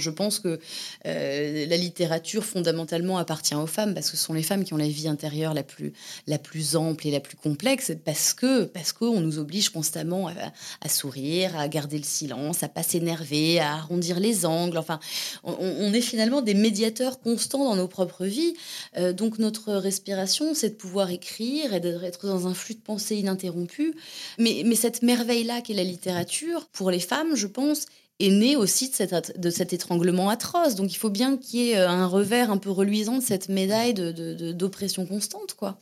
Je pense que euh, la littérature fondamentalement appartient aux femmes parce que ce sont les femmes qui ont la vie intérieure la plus, la plus ample et la plus complexe parce que parce qu'on nous oblige constamment à, sourire, à garder le silence, à pas s'énerver, à arrondir les angles. Enfin, on, est finalement des médiateurs constants dans nos propres vies. Euh, donc notre respiration, c'est de pouvoir écrire et d'être dans un flux de pensée ininterrompu. Mais, mais cette merveille-là qu'est la littérature, pour les femmes, je pense, est né aussi de, cet étranglement atroce. Donc il faut bien qu'il y ait euh, un revers un peu reluisant de cette médaille d'oppression constante, quoi.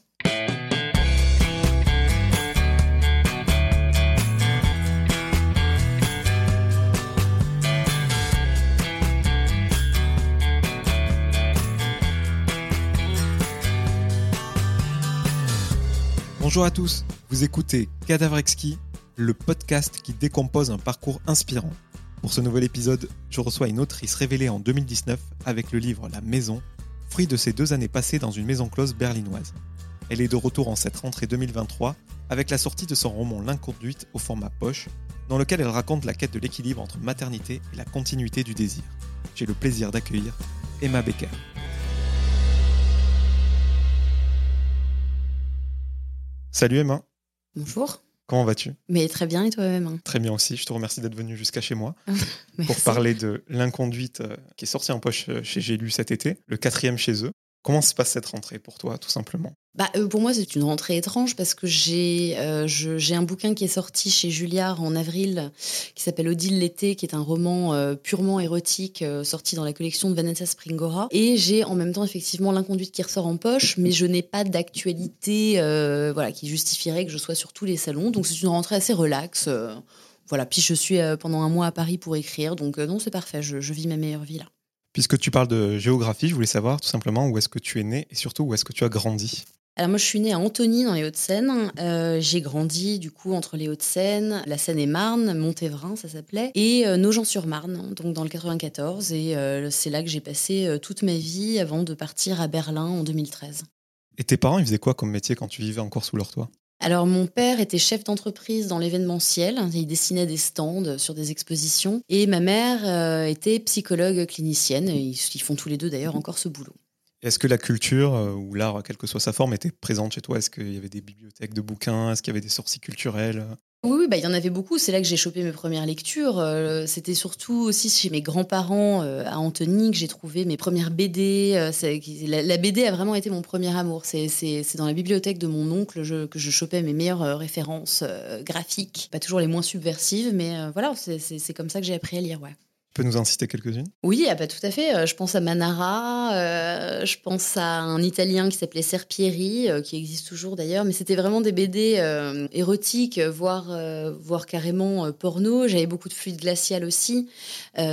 Bonjour à tous, vous écoutez Cadavrexki, le podcast qui décompose un parcours inspirant. Pour ce nouvel épisode, je reçois une autrice révélée en 2019 avec le livre La Maison, fruit de ses deux années passées dans une maison close berlinoise. Elle est de retour en cette rentrée 2023 avec la sortie de son roman L'inconduite au format poche, dans lequel elle raconte la quête de l'équilibre entre maternité et la continuité du désir. J'ai le plaisir d'accueillir Emma Becker. Salut Emma. Bonjour. Comment vas-tu? Mais très bien, et toi-même? Hein Très bien aussi. Je te remercie d'être venu jusqu'à chez moi pour parler de L'inconduite euh, qui est sorti en poche chez J'ai lu cet été, le quatrième chez eux. Comment se passe cette rentrée pour toi, tout simplement? Bah, euh, Pour moi, c'est une rentrée étrange parce que j'ai euh, un bouquin qui est sorti chez Julliard en avril qui s'appelle Odile l'été, qui est un roman euh, purement érotique sorti dans la collection de Vanessa Springora. Et j'ai en même temps effectivement l'inconduite qui ressort en poche, mais je n'ai pas d'actualité voilà, qui justifierait que je sois sur tous les salons. Donc c'est une rentrée assez relaxe. voilà. Puis je suis pendant un mois à Paris pour écrire, donc non, c'est parfait. Je, je vis ma meilleure vie là. Puisque tu parles de géographie, je voulais savoir tout simplement où est-ce que tu es né et surtout où est-ce que tu as grandi? Alors moi je suis née à Antony dans les Hauts-de-Seine. Euh, j'ai grandi du coup entre les Hauts-de-Seine, la Seine-et-Marne, Montévrain ça s'appelait, et euh, Nogent-sur-Marne, donc dans le 94. Et euh, c'est là que j'ai passé toute ma vie avant de partir à Berlin en 2013. Et tes parents ils faisaient quoi comme métier quand tu vivais encore sous leur toit? Alors mon père était chef d'entreprise dans l'événementiel, il dessinait des stands sur des expositions et ma mère euh, était psychologue clinicienne, ils, font tous les deux d'ailleurs encore ce boulot. Est-ce que la culture euh, ou l'art, quelle que soit sa forme, était présente chez toi? Est-ce qu'il y avait des bibliothèques de bouquins? Est-ce qu'il y avait des sorties culturelles? Oui, bah, il y en avait beaucoup. C'est là que j'ai chopé mes premières lectures. Euh, c'était surtout aussi chez mes grands-parents euh, à Antony que j'ai trouvé mes premières BD. La, BD a vraiment été mon premier amour. C'est dans la bibliothèque de mon oncle que je chopais mes meilleures références graphiques. Pas toujours les moins subversives, mais voilà, c'est comme ça que j'ai appris à lire. Nous en citer quelques-unes? Oui, ah bah, tout à fait. Euh, je pense à Manara, euh, je pense à un Italien qui s'appelait Serpieri, euh, qui existe toujours d'ailleurs, mais c'était vraiment des BD érotiques, voire, voire carrément porno. J'avais beaucoup de fluide glacial aussi.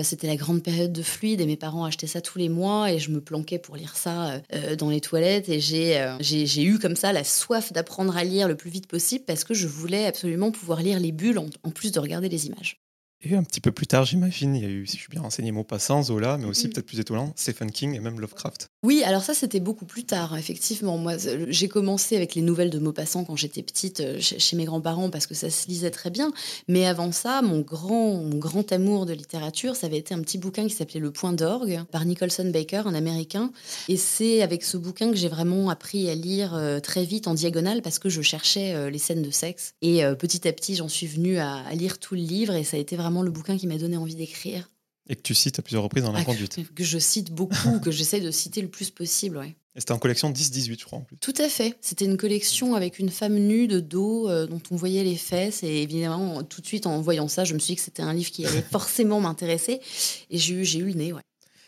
c'était la grande période de fluide et mes parents achetaient ça tous les mois et je me planquais pour lire ça dans les toilettes et j'ai eu comme ça la soif d'apprendre à lire le plus vite possible parce que je voulais absolument pouvoir lire les bulles en plus de regarder les images. Et un petit peu plus tard, j'imagine, il y a eu, si je suis bien renseigné, Maupassant, Zola, mais aussi peut-être plus étonnant, Stephen King et même Lovecraft. Oui, alors ça, c'était beaucoup plus tard, effectivement. Moi, j'ai commencé avec les nouvelles de Maupassant quand j'étais petite euh, chez mes grands-parents parce que ça se lisait très bien. Mais avant ça, mon grand, mon grand amour de littérature, ça avait été un petit bouquin qui s'appelait Le Point d'orgue par Nicholson Baker, un Américain. Et c'est avec ce bouquin que j'ai vraiment appris à lire euh, très vite en diagonale parce que je cherchais euh, les scènes de sexe. Et petit à petit, j'en suis venue à, à lire tout le livre et ça a été vraiment le bouquin qui m'a donné envie d'écrire. Et que tu cites à plusieurs reprises dans la ah, conduite. Que, je cite beaucoup, que j'essaie de citer le plus possible, ouais. Et c'était en collection 10-18, je crois, en plus. Tout à fait. C'était une collection avec une femme nue de dos euh, dont on voyait les fesses. Et évidemment, tout de suite, en voyant ça, je me suis dit que c'était un livre qui allait forcément m'intéresser. Et j'ai eu, j'ai eu le nez, ouais.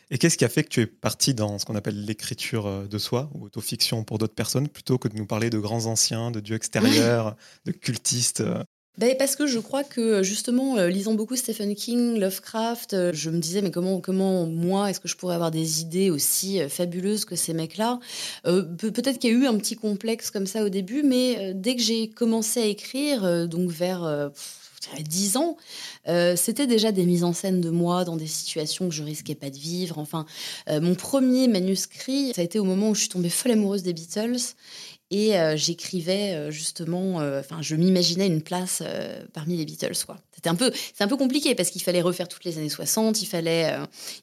Et qu'est-ce qui a fait que tu es parti dans ce qu'on appelle l'écriture euh, de soi ou autofiction pour d'autres personnes plutôt que de nous parler de grands anciens, de dieux extérieurs, de cultistes euh ben, parce que je crois que justement, euh, lisant beaucoup Stephen King, Lovecraft, euh, je me disais mais comment, comment moi est-ce que je pourrais avoir des idées aussi euh, fabuleuses que ces mecs-là? Peut-être qu'il y a eu un petit complexe comme ça au début, mais dès que j'ai commencé à écrire, donc vers 10 ans, c'était déjà des mises en scène de moi dans des situations que je risquais pas de vivre. Enfin, mon premier manuscrit, ça a été au moment où je suis tombée folle amoureuse des Beatles et euh, j'écrivais euh, justement, euh, enfin, je m'imaginais une place parmi les Beatles, quoi. C'était un peu, c'est un peu compliqué parce qu'il fallait refaire toutes les années 60, il fallait,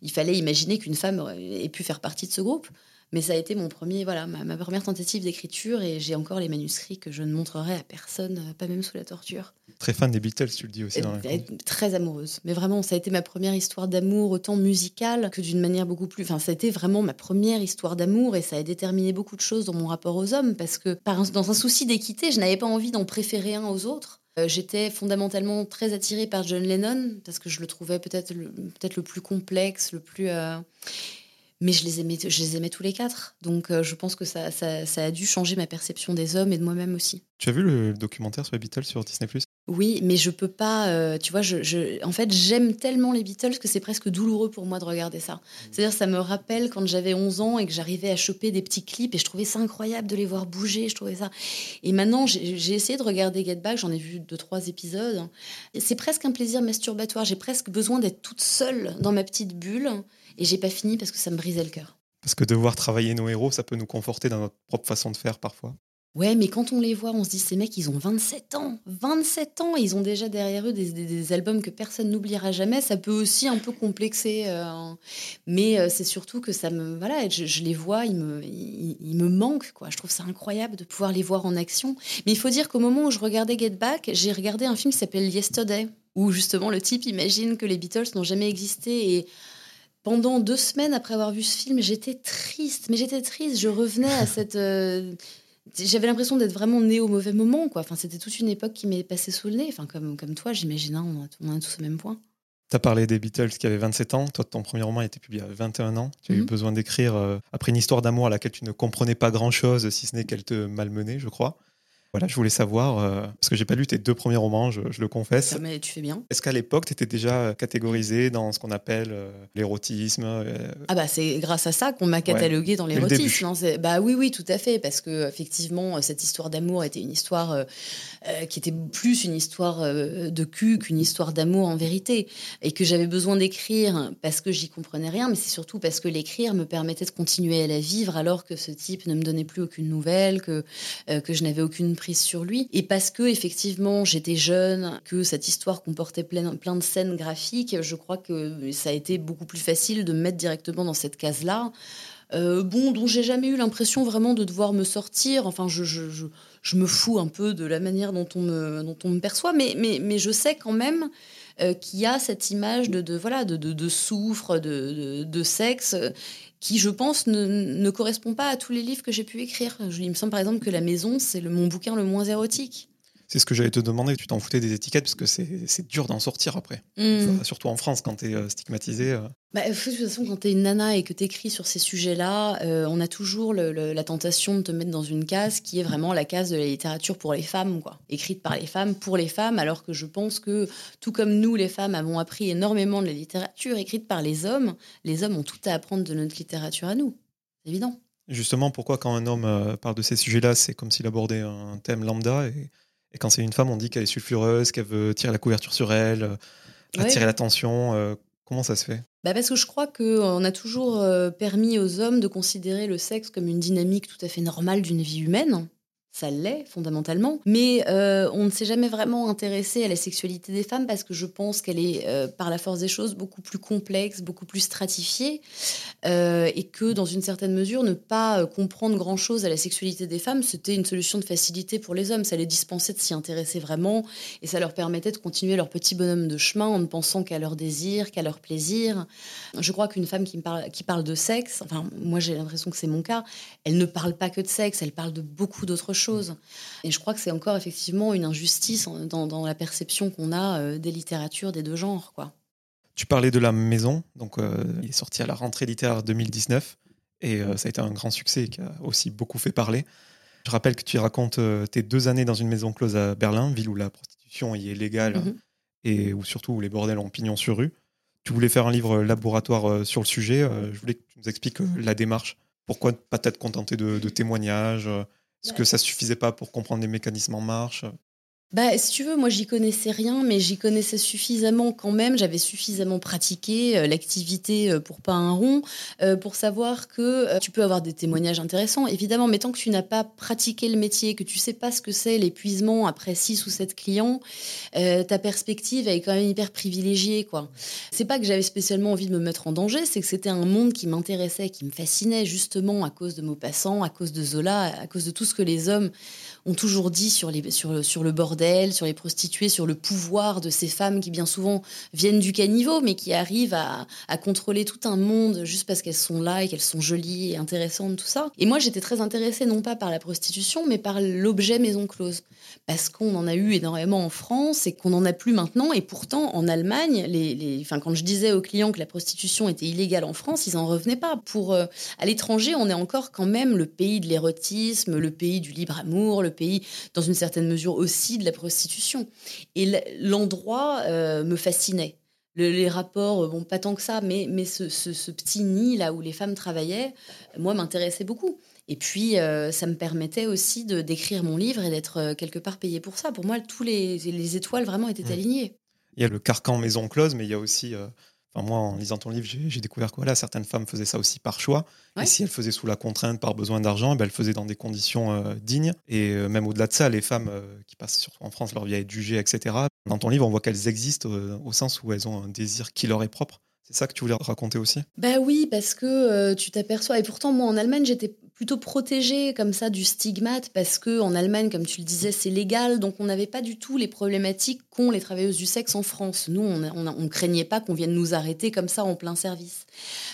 il fallait imaginer qu'une femme ait pu faire partie de ce groupe. Mais ça a été mon premier, voilà, ma, première tentative d'écriture et j'ai encore les manuscrits que je ne montrerai à personne, pas même sous la torture. Très fan des Beatles, tu le dis aussi. Dans la très amoureuse. Mais vraiment, ça a été ma première histoire d'amour, autant musicale que d'une manière beaucoup plus. Enfin, ça a été vraiment ma première histoire d'amour et ça a déterminé beaucoup de choses dans mon rapport aux hommes parce que, dans un souci d'équité, je n'avais pas envie d'en préférer un aux autres. Euh, j'étais fondamentalement très attirée par John Lennon parce que je le trouvais peut-être le, peut le plus complexe, le plus. Euh, mais je les aimais, je les aimais tous les quatre. Donc euh, je pense que ça, ça, ça, a dû changer ma perception des hommes et de moi-même aussi. Tu as vu le documentaire sur les Beatles sur Disney Oui, mais je peux pas. Euh, tu vois, je, je, en fait, j'aime tellement les Beatles que c'est presque douloureux pour moi de regarder ça. C'est-à-dire, ça me rappelle quand j'avais 11 ans et que j'arrivais à choper des petits clips et je trouvais ça incroyable de les voir bouger. Je trouvais ça. Et maintenant, j'ai essayé de regarder Get Back. J'en ai vu deux trois épisodes. C'est presque un plaisir masturbatoire. J'ai presque besoin d'être toute seule dans ma petite bulle et j'ai pas fini parce que ça me brisait le cœur. Parce que devoir travailler nos héros, ça peut nous conforter dans notre propre façon de faire parfois. Ouais, mais quand on les voit, on se dit, ces mecs, ils ont 27 ans. 27 ans, ils ont déjà derrière eux des, albums que personne n'oubliera jamais. Ça peut aussi un peu complexer. Euh, mais euh, c'est surtout que ça me. Voilà, je, les vois, ils me, ils, me manquent, quoi. Je trouve ça incroyable de pouvoir les voir en action. Mais il faut dire qu'au moment où je regardais Get Back, j'ai regardé un film qui s'appelle Yesterday, où justement le type imagine que les Beatles n'ont jamais existé et pendant deux semaines après avoir vu ce film, j'étais triste, mais j'étais triste. Je revenais à cette. Euh, j'avais l'impression d'être vraiment née au mauvais moment, quoi. Enfin, c'était toute une époque qui m'est passée sous le nez. Enfin, comme, comme toi, j'imagine, hein, on, a, tous au même point. Tu as parlé des Beatles qui avaient 27 ans. Toi, ton premier roman a été publié à 21 ans. Tu as eu mhm. besoin d'écrire euh, après une histoire d'amour à laquelle tu ne comprenais pas grand-chose, si ce n'est qu'elle te malmenait, je crois. Voilà, je voulais savoir, euh, parce que j'ai pas lu tes deux premiers romans, je, le confesse. Mais tu fais bien. Est-ce qu'à l'époque, tu étais déjà catégorisé dans ce qu'on appelle euh, l'érotisme euh, Ah bah c'est grâce à ça qu'on m'a catalogué dans l'érotisme. Bah oui, oui, tout à fait, parce que effectivement, cette histoire d'amour était une histoire qui était plus une histoire de cul qu'une histoire d'amour en vérité, et que j'avais besoin d'écrire parce que j'y comprenais rien, mais c'est surtout parce que l'écrire me permettait de continuer à la vivre alors que ce type ne me donnait plus aucune nouvelle, que, que je n'avais aucune sur lui. Et parce que effectivement j'étais jeune, que cette histoire comportait plein, plein de scènes graphiques, je crois que ça a été beaucoup plus facile de me mettre directement dans cette case-là. Euh, bon, dont j'ai jamais eu l'impression vraiment de devoir me sortir. Enfin, je, je, je, me fous un peu de la manière dont on me, dont on me perçoit, mais, mais, mais je sais quand même euh, qu'il y a cette image de, de voilà, de, de, de souffre, de, de, sexe, qui, je pense, ne, ne, correspond pas à tous les livres que j'ai pu écrire. Il me semble par exemple que La Maison, c'est mon bouquin le moins érotique. C'est ce que j'allais te demander. Tu t'en foutais des étiquettes parce que c'est dur d'en sortir après. Mm. surtout en France, quand tu es euh, stigmatisé. Euh. Bah, de toute façon, quand tu es une nana et que tu écris sur ces sujets-là, euh, on a toujours la tentation de te mettre dans une case qui est vraiment la case de la littérature pour les femmes, quoi. écrite par les femmes, pour les femmes, alors que je pense que, tout comme nous, les femmes, avons appris énormément de la littérature écrite par les hommes, les hommes ont tout à apprendre de notre littérature à nous. C'est évident. Justement, pourquoi quand un homme parle de ces sujets-là, c'est comme s'il abordait un thème lambda et et quand c'est une femme, on dit qu'elle est sulfureuse, qu'elle veut tirer la couverture sur elle, euh, attirer l'attention. Euh, comment ça se fait? Bah Parce que je crois qu'on a toujours euh, permis aux hommes de considérer le sexe comme une dynamique tout à fait normale d'une vie humaine ça l'est fondamentalement, mais euh, on ne s'est jamais vraiment intéressé à la sexualité des femmes parce que je pense qu'elle est, euh, par la force des choses, beaucoup plus complexe, beaucoup plus stratifiée, euh, et que dans une certaine mesure, ne pas comprendre grand-chose à la sexualité des femmes, c'était une solution de facilité pour les hommes. Ça les dispensait de s'y intéresser vraiment, et ça leur permettait de continuer leur petit bonhomme de chemin en ne pensant qu'à leur désir, qu'à leur plaisir. Je crois qu'une femme qui, parle, qui parle de sexe, enfin moi j'ai l'impression que c'est mon cas, elle ne parle pas que de sexe, elle parle de beaucoup d'autres choses et je crois que c'est encore effectivement une injustice dans, la perception qu'on a euh, des littératures des deux genres. Quoi. Tu parlais de La Maison, donc euh, il est sorti à la rentrée littéraire 2019 et euh, ça a été un grand succès qui a aussi beaucoup fait parler. Je rappelle que tu racontes tes deux années dans une maison close à Berlin, ville où la prostitution y est légale mhm. et où surtout où les bordels ont pignon sur rue. Tu voulais faire un livre laboratoire sur le sujet. je voulais que tu nous expliques la démarche. Pourquoi pas t'être contenté de témoignages est-ce que ça suffisait pas pour comprendre les mécanismes en marche? Bah, si tu veux, moi j'y connaissais rien, mais j'y connaissais suffisamment quand même. J'avais suffisamment pratiqué euh, l'activité euh, pour pas un rond euh, pour savoir que tu peux avoir des témoignages intéressants, évidemment, mais tant que tu n'as pas pratiqué le métier, que tu sais pas ce que c'est l'épuisement après 6 ou 7 clients, ta perspective est quand même hyper privilégiée. quoi. C'est pas que j'avais spécialement envie de me mettre en danger, c'est que c'était un monde qui m'intéressait, qui me fascinait justement à cause de Maupassant, à cause de Zola, à cause de tout ce que les hommes ont toujours dit sur, le bordel, sur les prostituées, sur le pouvoir de ces femmes qui bien souvent viennent du caniveau, mais qui arrivent à, contrôler tout un monde juste parce qu'elles sont là et qu'elles sont jolies et intéressantes, tout ça. Et moi, j'étais très intéressée non pas par la prostitution, mais par l'objet maison close. Parce qu'on en a eu énormément en France et qu'on n'en a plus maintenant. Et pourtant, en Allemagne, les, enfin, quand je disais aux clients que la prostitution était illégale en France, ils n'en revenaient pas. Pour, euh, à l'étranger, on est encore quand même le pays de l'érotisme, le pays du libre amour, le pays, dans une certaine mesure aussi, de la prostitution. Et l'endroit euh, me fascinait. les rapports, bon, pas tant que ça, mais, mais ce, petit nid là où les femmes travaillaient, moi, m'intéressait beaucoup. Et puis, euh, ça me permettait aussi de d'écrire mon livre et d'être euh, quelque part payé pour ça. Pour moi, tous les, les étoiles vraiment étaient mmh. alignées. Il y a le carcan maison close, mais il y a aussi moi, en lisant ton livre, j'ai découvert que voilà, certaines femmes faisaient ça aussi par choix. Et si elles faisaient sous la contrainte, par besoin d'argent, eh ben, elles faisaient dans des conditions euh, dignes. Et euh, même au-delà de ça, les femmes euh, qui passent sur, en France leur vie à être jugées, etc., dans ton livre, on voit qu'elles existent au sens où elles ont un désir qui leur est propre. C'est ça que tu voulais raconter aussi? Bah oui, parce que tu t'aperçois. Et pourtant, moi, en Allemagne, j'étais plutôt protégée comme ça du stigmate parce que en Allemagne, comme tu le disais, c'est légal, donc on n'avait pas du tout les problématiques qu'ont les travailleuses du sexe en France. Nous, on, on, craignait pas qu'on vienne nous arrêter comme ça en plein service.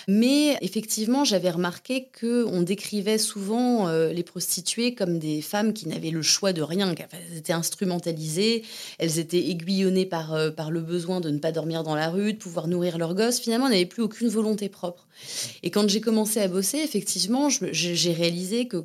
Mais effectivement, j'avais remarqué que on décrivait souvent euh, les prostituées comme des femmes qui n'avaient le choix de rien, qu'elles étaient instrumentalisées, elles étaient aiguillonnées par euh, par le besoin de ne pas dormir dans la rue, de pouvoir nourrir leurs gosses. Finalement, elles n'avaient plus aucune volonté propre. Et quand j'ai commencé à bosser, effectivement, j'ai réalisé que,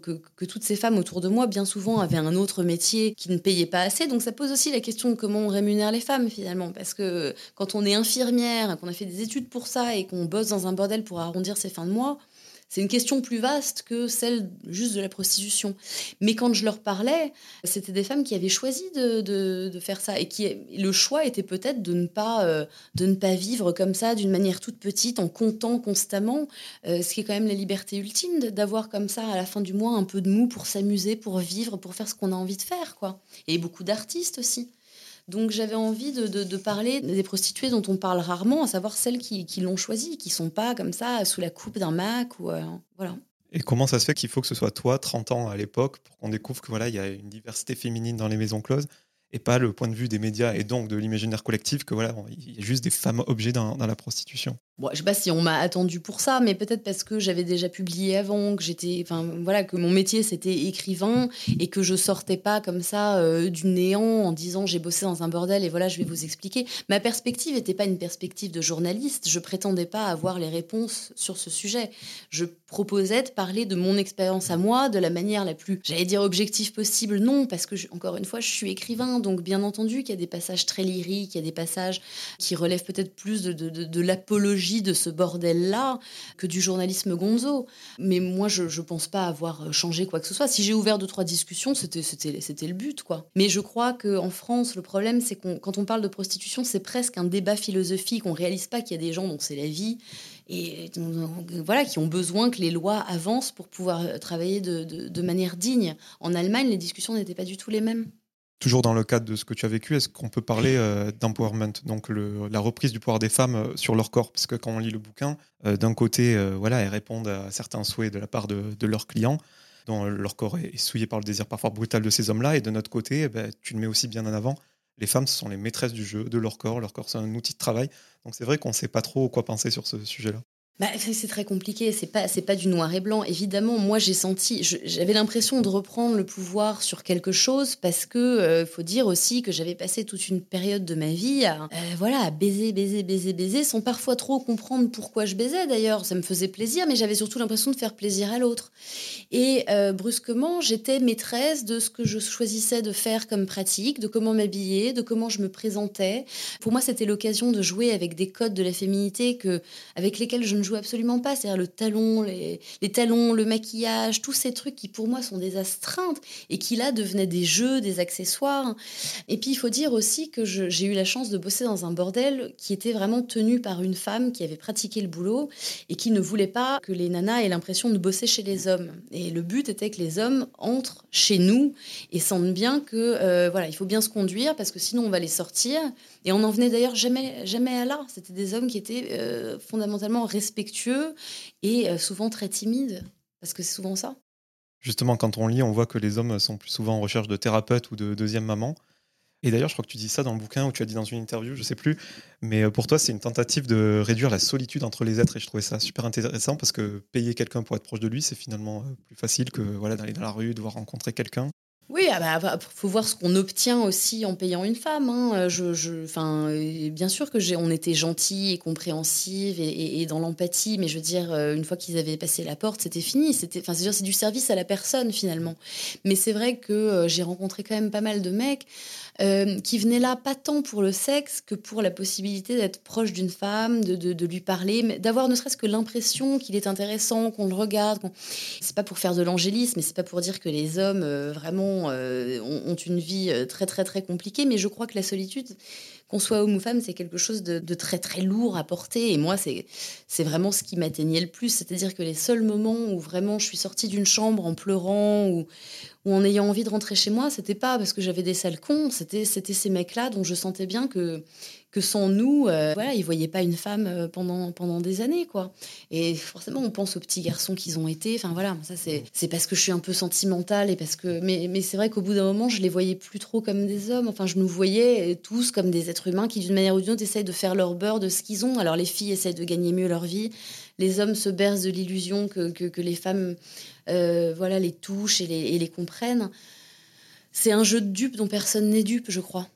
toutes ces femmes autour de moi, bien souvent, avaient un autre métier qui ne payait pas assez. Donc ça pose aussi la question de comment on rémunère les femmes, finalement. Parce que quand on est infirmière, qu'on a fait des études pour ça et qu'on bosse dans un bordel pour arrondir ses fins de mois, c'est une question plus vaste que celle juste de la prostitution. Mais quand je leur parlais, c'était des femmes qui avaient choisi de, faire ça et qui le choix était peut-être de ne pas euh, de ne pas vivre comme ça d'une manière toute petite en comptant constamment, euh, ce qui est quand même la liberté ultime d'avoir comme ça à la fin du mois un peu de mou pour s'amuser, pour vivre, pour faire ce qu'on a envie de faire quoi. Et beaucoup d'artistes aussi. Donc j'avais envie de, parler des prostituées dont on parle rarement, à savoir celles qui, l'ont choisi, qui sont pas comme ça sous la coupe d'un Mac ou euh, voilà. Et comment ça se fait qu'il faut que ce soit toi, 30 ans à l'époque, pour qu'on découvre que voilà, il y a une diversité féminine dans les maisons closes et pas le point de vue des médias et donc de l'imaginaire collectif que voilà, il y a juste des femmes objets dans la prostitution? Bon, je sais pas si on m'a attendu pour ça, mais peut-être parce que j'avais déjà publié avant, que j'étais, enfin voilà, que mon métier c'était écrivain et que je sortais pas comme ça euh, du néant en disant j'ai bossé dans un bordel et voilà je vais vous expliquer. Ma perspective n'était pas une perspective de journaliste. Je prétendais pas avoir les réponses sur ce sujet. Je proposais de parler de mon expérience à moi de la manière la plus, j'allais dire objective possible. Non, parce que encore une fois je suis écrivain, donc bien entendu qu'il y a des passages très lyriques, il y a des passages qui relèvent peut-être plus de, l'apologie de ce bordel-là que du journalisme gonzo. Mais moi, je ne pense pas avoir changé quoi que ce soit. Si j'ai ouvert deux, trois discussions, c'était le but. quoi. Mais je crois qu'en France, le problème, c'est qu'on quand on parle de prostitution, c'est presque un débat philosophique. On réalise pas qu'il y a des gens dont c'est la vie et voilà, qui ont besoin que les lois avancent pour pouvoir travailler de, de manière digne. En Allemagne, les discussions n'étaient pas du tout les mêmes. Toujours dans le cadre de ce que tu as vécu, est-ce qu'on peut parler euh, d'empowerment, donc la reprise du pouvoir des femmes euh, sur leur corps? Parce que quand on lit le bouquin, euh, d'un côté, voilà, elles répondent à certains souhaits de la part de, leurs clients, dont leur corps est souillé par le désir parfois brutal de ces hommes-là, et de notre côté, eh ben, tu le mets aussi bien en avant, les femmes, ce sont les maîtresses du jeu, de leur corps, leur corps c'est un outil de travail, donc c'est vrai qu'on ne sait pas trop quoi penser sur ce sujet-là. Bah, c'est très compliqué, c'est pas pas du noir et blanc. Évidemment, moi j'ai senti, j'avais l'impression de reprendre le pouvoir sur quelque chose parce que euh, faut dire aussi que j'avais passé toute une période de ma vie à euh, voilà à baiser, baiser, baiser, baiser, sans parfois trop comprendre pourquoi je baisais. D'ailleurs, ça me faisait plaisir, mais j'avais surtout l'impression de faire plaisir à l'autre. Et euh, brusquement, j'étais maîtresse de ce que je choisissais de faire comme pratique, de comment m'habiller, de comment je me présentais. Pour moi, c'était l'occasion de jouer avec des codes de la féminité que avec lesquels je ne joue absolument pas. C'est-à-dire le talon, les, les, talons, le maquillage, tous ces trucs qui pour moi sont des astreintes et qui là devenaient des jeux, des accessoires. Et puis il faut dire aussi que j'ai eu la chance de bosser dans un bordel qui était vraiment tenu par une femme qui avait pratiqué le boulot et qui ne voulait pas que les nanas aient l'impression de bosser chez les hommes. Et le but était que les hommes entrent chez nous et sentent bien que euh, voilà, il faut bien se conduire parce que sinon on va les sortir. Et on n'en venait d'ailleurs jamais, jamais à là. C'était des hommes qui étaient euh, fondamentalement respectueux et euh, souvent très timides, parce que c'est souvent ça. Justement, quand on lit, on voit que les hommes sont plus souvent en recherche de thérapeute ou de deuxième maman. Et d'ailleurs, je crois que tu dis ça dans le bouquin ou tu as dit dans une interview, je sais plus. Mais euh, pour toi, c'est une tentative de réduire la solitude entre les êtres. Et je trouvais ça super intéressant parce que payer quelqu'un pour être proche de lui, c'est finalement plus facile que voilà d'aller dans la rue, de devoir rencontrer quelqu'un. Oui, ah bah, faut voir ce qu'on obtient aussi en payant une femme. Hein. Je, je, bien sûr que on était gentils et compréhensifs et, dans l'empathie, mais je veux dire, euh, une fois qu'ils avaient passé la porte, c'était fini. C'était, c'est du service à la personne finalement. Mais c'est vrai que euh, j'ai rencontré quand même pas mal de mecs euh, qui venaient là pas tant pour le sexe que pour la possibilité d'être proche d'une femme, de, lui parler, mais d'avoir ne serait-ce que l'impression qu'il est intéressant, qu'on le regarde. C'est pas pour faire de l'angélisme, mais c'est pas pour dire que les hommes vraiment euh, ont, une vie euh, très très très compliquée, mais je crois que la solitude, qu'on soit homme ou femme, c'est quelque chose de, très très lourd à porter. Et moi, c'est vraiment ce qui m'atteignait le plus. C'est-à-dire que les seuls moments où vraiment je suis sortie d'une chambre en pleurant ou, en ayant envie de rentrer chez moi, c'était pas parce que j'avais des sales cons, c'était ces mecs-là dont je sentais bien que que sans nous, euh, voilà, ils voyaient pas une femme euh, pendant pendant des années, quoi. Et forcément, on pense aux petits garçons qu'ils ont été. Enfin voilà, ça c'est parce que je suis un peu sentimentale et parce que mais mais c'est vrai qu'au bout d'un moment, je les voyais plus trop comme des hommes. Enfin, je nous voyais tous comme des êtres humains qui d'une manière ou d'une autre essayent de faire leur beurre de ce qu'ils ont. Alors les filles essayent de gagner mieux leur vie, les hommes se bercent de l'illusion que, que, les femmes euh, voilà les touchent et les, et les comprennent. C'est un jeu de dupes dont personne n'est dupe, je crois.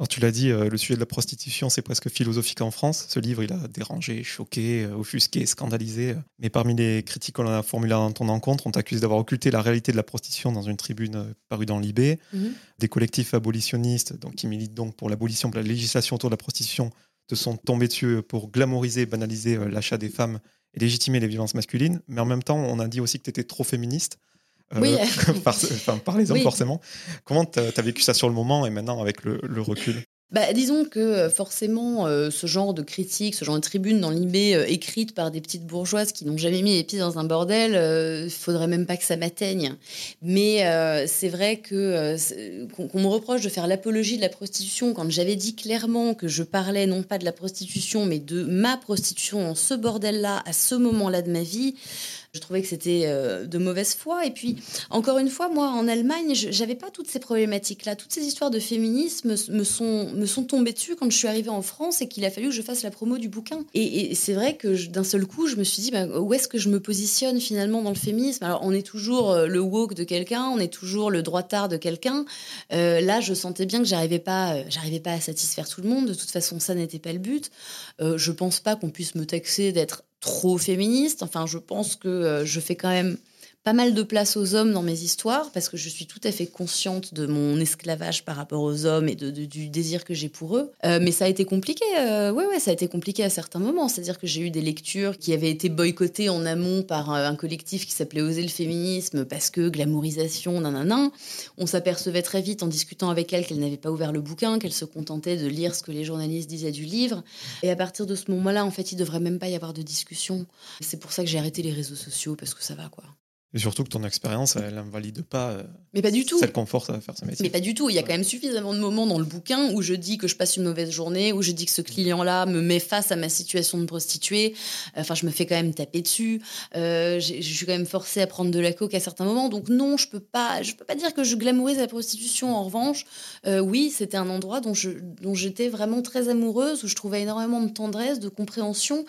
Alors tu l'as dit, euh, le sujet de la prostitution, c'est presque philosophique en France. Ce livre, il a dérangé, choqué, euh, offusqué, scandalisé. Mais parmi les critiques qu'on a formulées dans ton encontre, on t'accuse d'avoir occulté la réalité de la prostitution dans une tribune euh, parue dans l'IB. Mhm. Des collectifs abolitionnistes donc, qui militent donc pour l'abolition de la législation autour de la prostitution te sont tombés dessus pour glamouriser, banaliser l'achat des femmes et légitimer les violences masculines. Mais en même temps, on a dit aussi que tu étais trop féministe. Oui. par, par, les hommes, forcément. Comment tu as, vécu ça sur le moment et maintenant avec le, recul? Bah, disons que euh, forcément, euh, ce genre de critique, ce genre de tribune dans l'IB euh, écrite par des petites bourgeoises qui n'ont jamais mis les pieds dans un bordel, il faudrait même pas que ça m'atteigne. Mais c'est vrai que qu'on me reproche de faire l'apologie de la prostitution quand j'avais dit clairement que je parlais non pas de la prostitution, mais de ma prostitution dans ce bordel-là, à ce moment-là de ma vie. Je trouvais que c'était euh, de mauvaise foi. Et puis, encore une fois, moi, en Allemagne, j'avais pas toutes ces problématiques-là. Toutes ces histoires de féminisme me sont, me sont tombées dessus quand je suis arrivée en France et qu'il a fallu que je fasse la promo du bouquin. Et, c'est vrai que d'un seul coup, je me suis dit, bah, où est-ce que je me positionne finalement dans le féminisme? Alors, on est toujours euh, le woke de quelqu'un, on est toujours le droitard de quelqu'un. Euh, là, je sentais bien que j'arrivais pas, j'arrivais pas à satisfaire tout le monde. De toute façon, ça n'était pas le but. je pense pas qu'on puisse me taxer d'être trop féministe. Enfin, je pense que euh, je fais quand même pas mal de place aux hommes dans mes histoires parce que je suis tout à fait consciente de mon esclavage par rapport aux hommes et de, du désir que j'ai pour eux. Euh, mais ça a été compliqué. Euh, ouais, ouais, ça a été compliqué à certains moments. C'est-à-dire que j'ai eu des lectures qui avaient été boycottées en amont par un collectif qui s'appelait Oser le féminisme parce que glamourisation, nanana. On s'apercevait très vite en discutant avec elle qu'elle n'avait pas ouvert le bouquin, qu'elle se contentait de lire ce que les journalistes disaient du livre. Et à partir de ce moment-là, en fait, il devrait même pas y avoir de discussion. C'est pour ça que j'ai arrêté les réseaux sociaux parce que ça va, quoi. Et surtout que ton expérience, elle n'invalide pas. Euh, mais pas du tout. Ça te conforte à faire ce métier. Mais pas du tout. Il y a quand même suffisamment de moments dans le bouquin où je dis que je passe une mauvaise journée, où je dis que ce client-là me met face à ma situation de prostituée. Enfin, je me fais quand même taper dessus. Euh, je suis quand même forcée à prendre de la coke à certains moments. Donc non, je peux pas. Je peux pas dire que je glamourise la prostitution. En revanche, euh, oui, c'était un endroit dont je dont j'étais vraiment très amoureuse, où je trouvais énormément de tendresse, de compréhension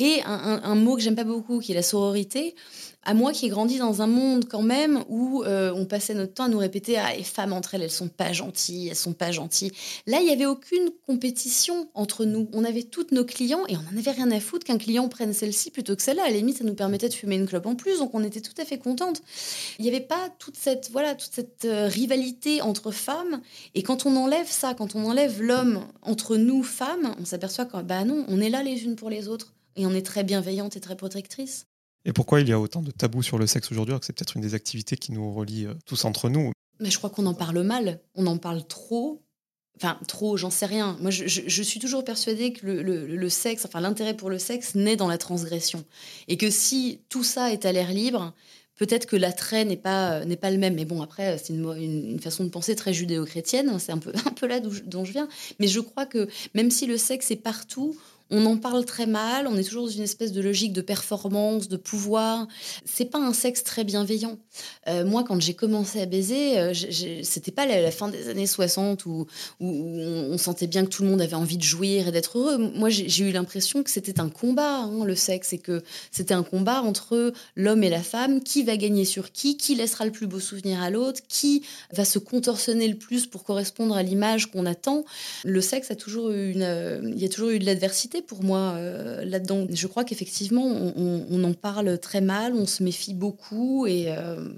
et un, un, un mot que j'aime pas beaucoup, qui est la sororité à moi qui ai grandi dans un monde quand même où euh, on passait notre temps à nous répéter ah les femmes entre elles elles sont pas gentilles elles sont pas gentilles. Là il y avait aucune compétition entre nous. On avait toutes nos clients et on n'en avait rien à foutre qu'un client prenne celle-ci plutôt que celle-là. À la limite ça nous permettait de fumer une clope en plus donc on était tout à fait contente il n'y avait pas toute cette voilà toute cette euh, rivalité entre femmes. Et quand on enlève ça quand on enlève l'homme entre nous femmes on s'aperçoit que bah non on est là les unes pour les autres. Et on est très bienveillante et très protectrice. Et pourquoi il y a autant de tabous sur le sexe aujourd'hui alors que c'est peut-être une des activités qui nous relie euh, tous entre nous? Mais je crois qu'on en parle mal. On en parle trop. Enfin, trop, j'en sais rien. Moi, je, suis toujours persuadée que le, sexe, enfin l'intérêt pour le sexe naît dans la transgression. Et que si tout ça est à l'air libre, peut-être que l'attrait n'est pas, n'est pas le même. Mais bon, après, c'est une, une, façon de penser très judéo-chrétienne. C'est un peu, un peu là dont je viens. Mais je crois que même si le sexe est partout, on en parle très mal, on est toujours dans une espèce de logique de performance, de pouvoir. C'est pas un sexe très bienveillant. Euh, moi, quand j'ai commencé à baiser, euh, c'était pas la, fin des années 60 où, on sentait bien que tout le monde avait envie de jouir et d'être heureux. Moi, j'ai eu l'impression que c'était un combat, hein, le sexe, et que c'était un combat entre l'homme et la femme. Qui va gagner sur qui? Qui laissera le plus beau souvenir à l'autre? Qui va se contorsionner le plus pour correspondre à l'image qu'on attend? Le sexe a toujours eu euh, il y a toujours eu de l'adversité pour moi euh, là-dedans. Je crois qu'effectivement, on, en parle très mal, on se méfie beaucoup et euh,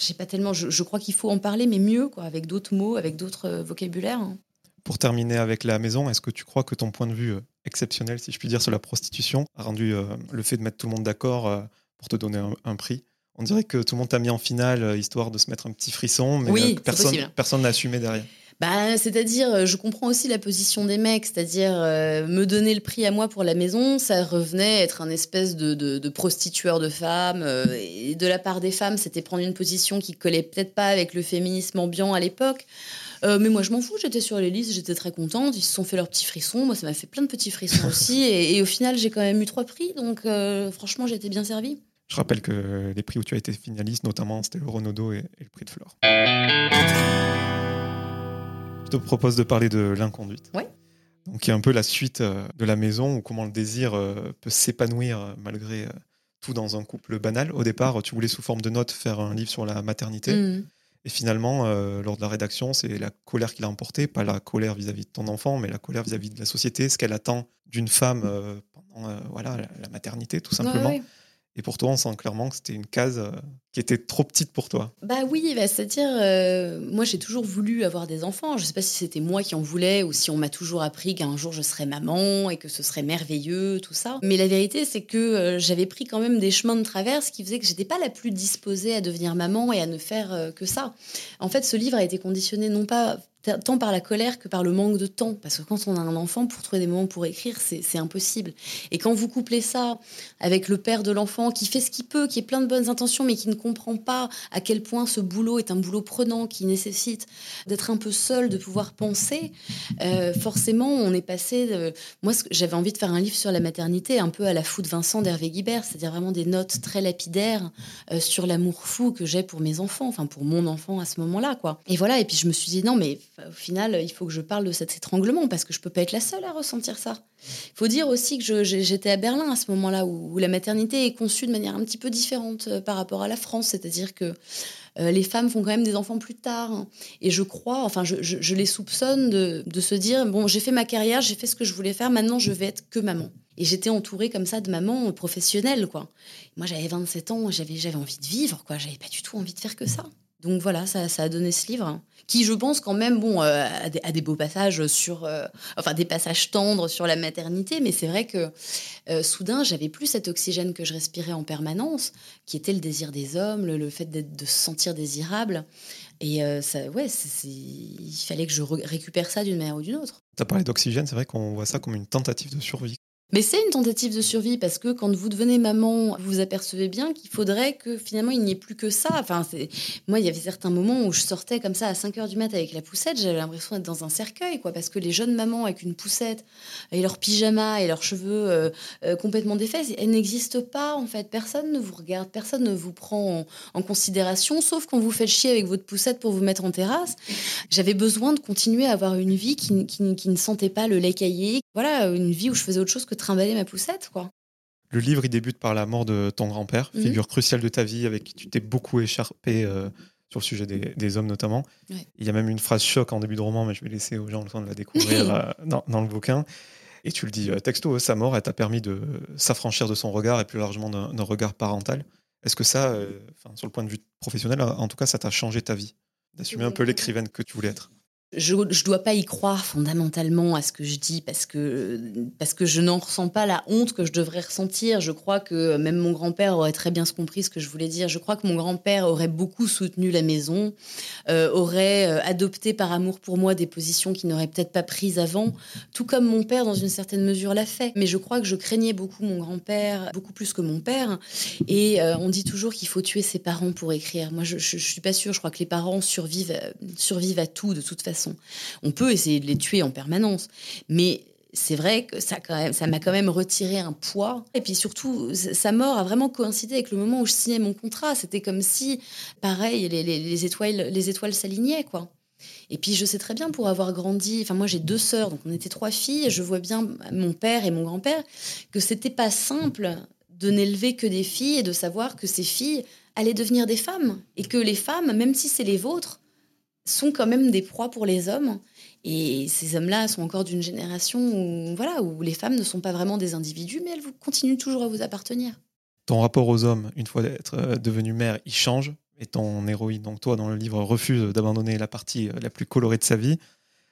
j'ai pas tellement. Je, crois qu'il faut en parler, mais mieux, quoi, avec d'autres mots, avec d'autres euh, vocabulaires. Hein. Pour terminer avec la maison, est-ce que tu crois que ton point de vue exceptionnel, si je puis dire, sur la prostitution a rendu le fait de mettre tout le monde d'accord pour te donner un, prix? On dirait que tout le monde t'a mis en finale histoire de se mettre un petit frisson, mais personne personne n'a assumé derrière. Bah, c'est-à-dire, euh, je comprends aussi la position des mecs, c'est-à-dire euh, me donner le prix à moi pour la maison, ça revenait être un espèce de, de, prostitueur de femmes. Euh, et de la part des femmes, c'était prendre une position qui collait peut-être pas avec le féminisme ambiant à l'époque. mais moi, je m'en fous, j'étais sur les listes, j'étais très contente. Ils se sont fait leurs petits frissons. Moi, ça m'a fait plein de petits frissons aussi. Et, au final, j'ai quand même eu trois prix. Donc, franchement, j'ai été bien servie. Je rappelle que les prix où tu as été finaliste, notamment, c'était le Renaudot et, et le prix de Flore. Te propose de parler de l'inconduite. Oui. Donc, qui est un peu la suite euh, de la maison, ou comment le désir euh, peut s'épanouir euh, malgré tout dans un couple banal. Au départ, tu voulais sous forme de notes faire un livre sur la maternité. Mm. Et finalement, lors de la rédaction, c'est la colère qui l'a emporté, pas la colère vis-à-vis de ton enfant, mais la colère vis-à-vis de la société, ce qu'elle attend d'une femme pendant voilà, la, maternité, tout simplement. Et pour toi, on sent clairement que c'était une case euh, qui était trop petite pour toi. Bah oui, bah, c'est-à-dire, euh, moi j'ai toujours voulu avoir des enfants. Je ne sais pas si c'était moi qui en voulais ou si on m'a toujours appris qu'un jour je serais maman et que ce serait merveilleux, tout ça. Mais la vérité, c'est que euh, j'avais pris quand même des chemins de traverse qui faisaient que j'étais pas la plus disposée à devenir maman et à ne faire que ça. En fait, ce livre a été conditionné non pas tant par la colère que par le manque de temps. Parce que quand on a un enfant, pour trouver des moments pour écrire, c'est impossible. Et quand vous couplez ça avec le père de l'enfant qui fait ce qu'il peut, qui a plein de bonnes intentions, mais qui ne comprend pas à quel point ce boulot est un boulot prenant, qui nécessite d'être un peu seul, de pouvoir penser, euh, forcément, on est passé. Moi, j'avais envie de faire un livre sur la maternité, un peu à la fou de Vincent d'Hervé Guibert, c'est-à-dire vraiment des notes très lapidaires euh, sur l'amour fou que j'ai pour mes enfants, enfin pour mon enfant à ce moment-là, quoi. Et voilà. Et puis je me suis dit non, mais au final, il faut que je parle de cet étranglement parce que je peux pas être la seule à ressentir ça. Il faut dire aussi que j'étais à Berlin à ce moment-là où, la maternité est conçue de manière un petit peu différente euh, par rapport à la France, c'est-à-dire que euh, les femmes font quand même des enfants plus tard. Hein. Et je crois, enfin, je, les soupçonne de, se dire bon, j'ai fait ma carrière, j'ai fait ce que je voulais faire, maintenant je vais être que maman. Et j'étais entourée comme ça de mamans professionnelles, quoi. Moi, j'avais 27 ans, j'avais envie de vivre, quoi. J'avais pas du tout envie de faire que ça. Donc voilà, ça, a donné ce livre, qui je pense quand même, bon, euh, a, des, beaux passages sur, euh, enfin des passages tendres sur la maternité, mais c'est vrai que euh, soudain, j'avais plus cet oxygène que je respirais en permanence, qui était le désir des hommes, le, fait de se sentir désirable. Et ça, ouais, il fallait que je récupère ça d'une manière ou d'une autre. Tu as parlé d'oxygène, c'est vrai qu'on voit ça comme une tentative de survie. Mais c'est une tentative de survie parce que quand vous devenez maman, vous vous apercevez bien qu'il faudrait que finalement il n'y ait plus que ça. Enfin, moi, il y avait certains moments où je sortais comme ça à 5 heures du mat avec la poussette, j'avais l'impression d'être dans un cercueil, quoi, parce que les jeunes mamans avec une poussette et leurs pyjamas et leurs cheveux euh, euh, complètement défaits, elles n'existent pas en fait. Personne ne vous regarde, personne ne vous prend en, considération, sauf quand vous faites chier avec votre poussette pour vous mettre en terrasse. J'avais besoin de continuer à avoir une vie qui, qui, qui ne sentait pas le lait caillé. Voilà, une vie où je faisais autre chose que trimballer ma poussette, quoi. Le livre, il débute par la mort de ton grand-père, mhm. figure cruciale de ta vie, avec qui tu t'es beaucoup écharpé euh, sur le sujet des, hommes notamment. Il y a même une phrase choc en début de roman, mais je vais laisser aux gens le temps de la découvrir euh, dans, le bouquin. Et tu le dis euh, texto, sa mort, elle t'a permis de s'affranchir de son regard et plus largement d'un regard parental. Est-ce que ça, sur le point de vue professionnel, en tout cas, ça t'a changé ta vie? D'assumer un peu l'écrivaine que tu voulais être je ne dois pas y croire fondamentalement à ce que je dis parce que, parce que je n'en ressens pas la honte que je devrais ressentir. Je crois que même mon grand-père aurait très bien compris ce que je voulais dire. Je crois que mon grand-père aurait beaucoup soutenu la maison, euh, aurait euh, adopté par amour pour moi des positions qu'il n'aurait peut-être pas prises avant, tout comme mon père dans une certaine mesure l'a fait. Mais je crois que je craignais beaucoup mon grand-père, beaucoup plus que mon père. Et euh, on dit toujours qu'il faut tuer ses parents pour écrire. Moi, je ne suis pas sûre. Je crois que les parents survivent, survivent à tout de toute façon. On peut essayer de les tuer en permanence, mais c'est vrai que ça ça m'a quand même retiré un poids. Et puis surtout, sa mort a vraiment coïncidé avec le moment où je signais mon contrat. C'était comme si, pareil, les, étoiles, les étoiles s'alignaient, quoi. Et puis je sais très bien pour avoir grandi, enfin moi j'ai deux sœurs, donc on était trois filles, et je vois bien mon père et mon grand-père que c'était pas simple de n'élever que des filles et de savoir que ces filles allaient devenir des femmes et que les femmes, même si c'est les vôtres, sont quand même des proies pour les hommes. Et ces hommes-là sont encore d'une génération où, voilà, où les femmes ne sont pas vraiment des individus, mais elles continuent toujours à vous appartenir. Ton rapport aux hommes, une fois d'être euh, devenue mère, il change. Et ton héroïne, donc toi, dans le livre, refuse d'abandonner la partie euh, la plus colorée de sa vie.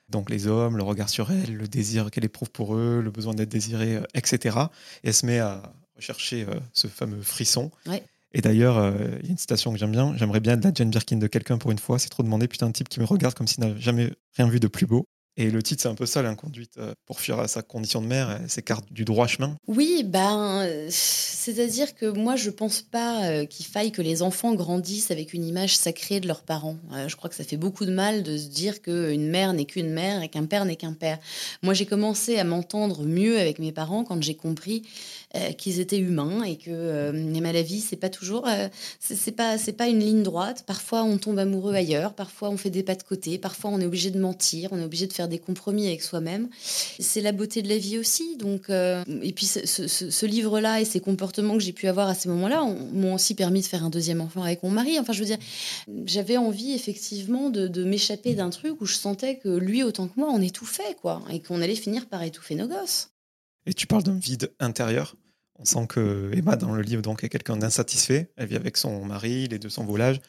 Donc les hommes, le regard sur elle, le désir qu'elle éprouve pour eux, le besoin d'être désirée, euh, etc. Et elle se met à rechercher ce fameux frisson. Ouais. Et d'ailleurs, euh, il y a une citation que j'aime bien. J'aimerais bien être la Jane Birkin de quelqu'un pour une fois. C'est trop demandé. Putain, un type qui me regarde comme s'il n'avait jamais rien vu de plus beau. Et le titre, c'est un peu ça, l'inconduite euh, pour fuir à sa condition de mère, s'écarte du droit chemin. Oui, ben, c'est-à-dire que moi, je pense pas euh, qu'il faille que les enfants grandissent avec une image sacrée de leurs parents. je crois que ça fait beaucoup de mal de se dire qu'une mère n'est qu'une mère et qu'un père n'est qu'un père. Moi, j'ai commencé à m'entendre mieux avec mes parents quand j'ai compris euh, qu'ils étaient humains et que euh, la vie c'est pas toujours euh, c'est pas c'est pas une ligne droite. Parfois on tombe amoureux ailleurs. Parfois on fait des pas de côté. Parfois on est obligé de mentir. On est obligé de faire des compromis avec soi-même. C'est la beauté de la vie aussi. Donc et puis ce, livre là et ces comportements que j'ai pu avoir à ces moments-là m'ont aussi permis de faire un deuxième enfant avec mon mari. Enfin je veux dire j'avais envie effectivement de, de m'échapper d'un truc où je sentais que lui autant que moi on étouffait quoi et qu'on allait finir par étouffer nos gosses et tu parles d'un vide intérieur. On sent que Emma, dans le livre, donc, est quelqu'un d'insatisfait. Elle vit avec son mari, les deux sont volage.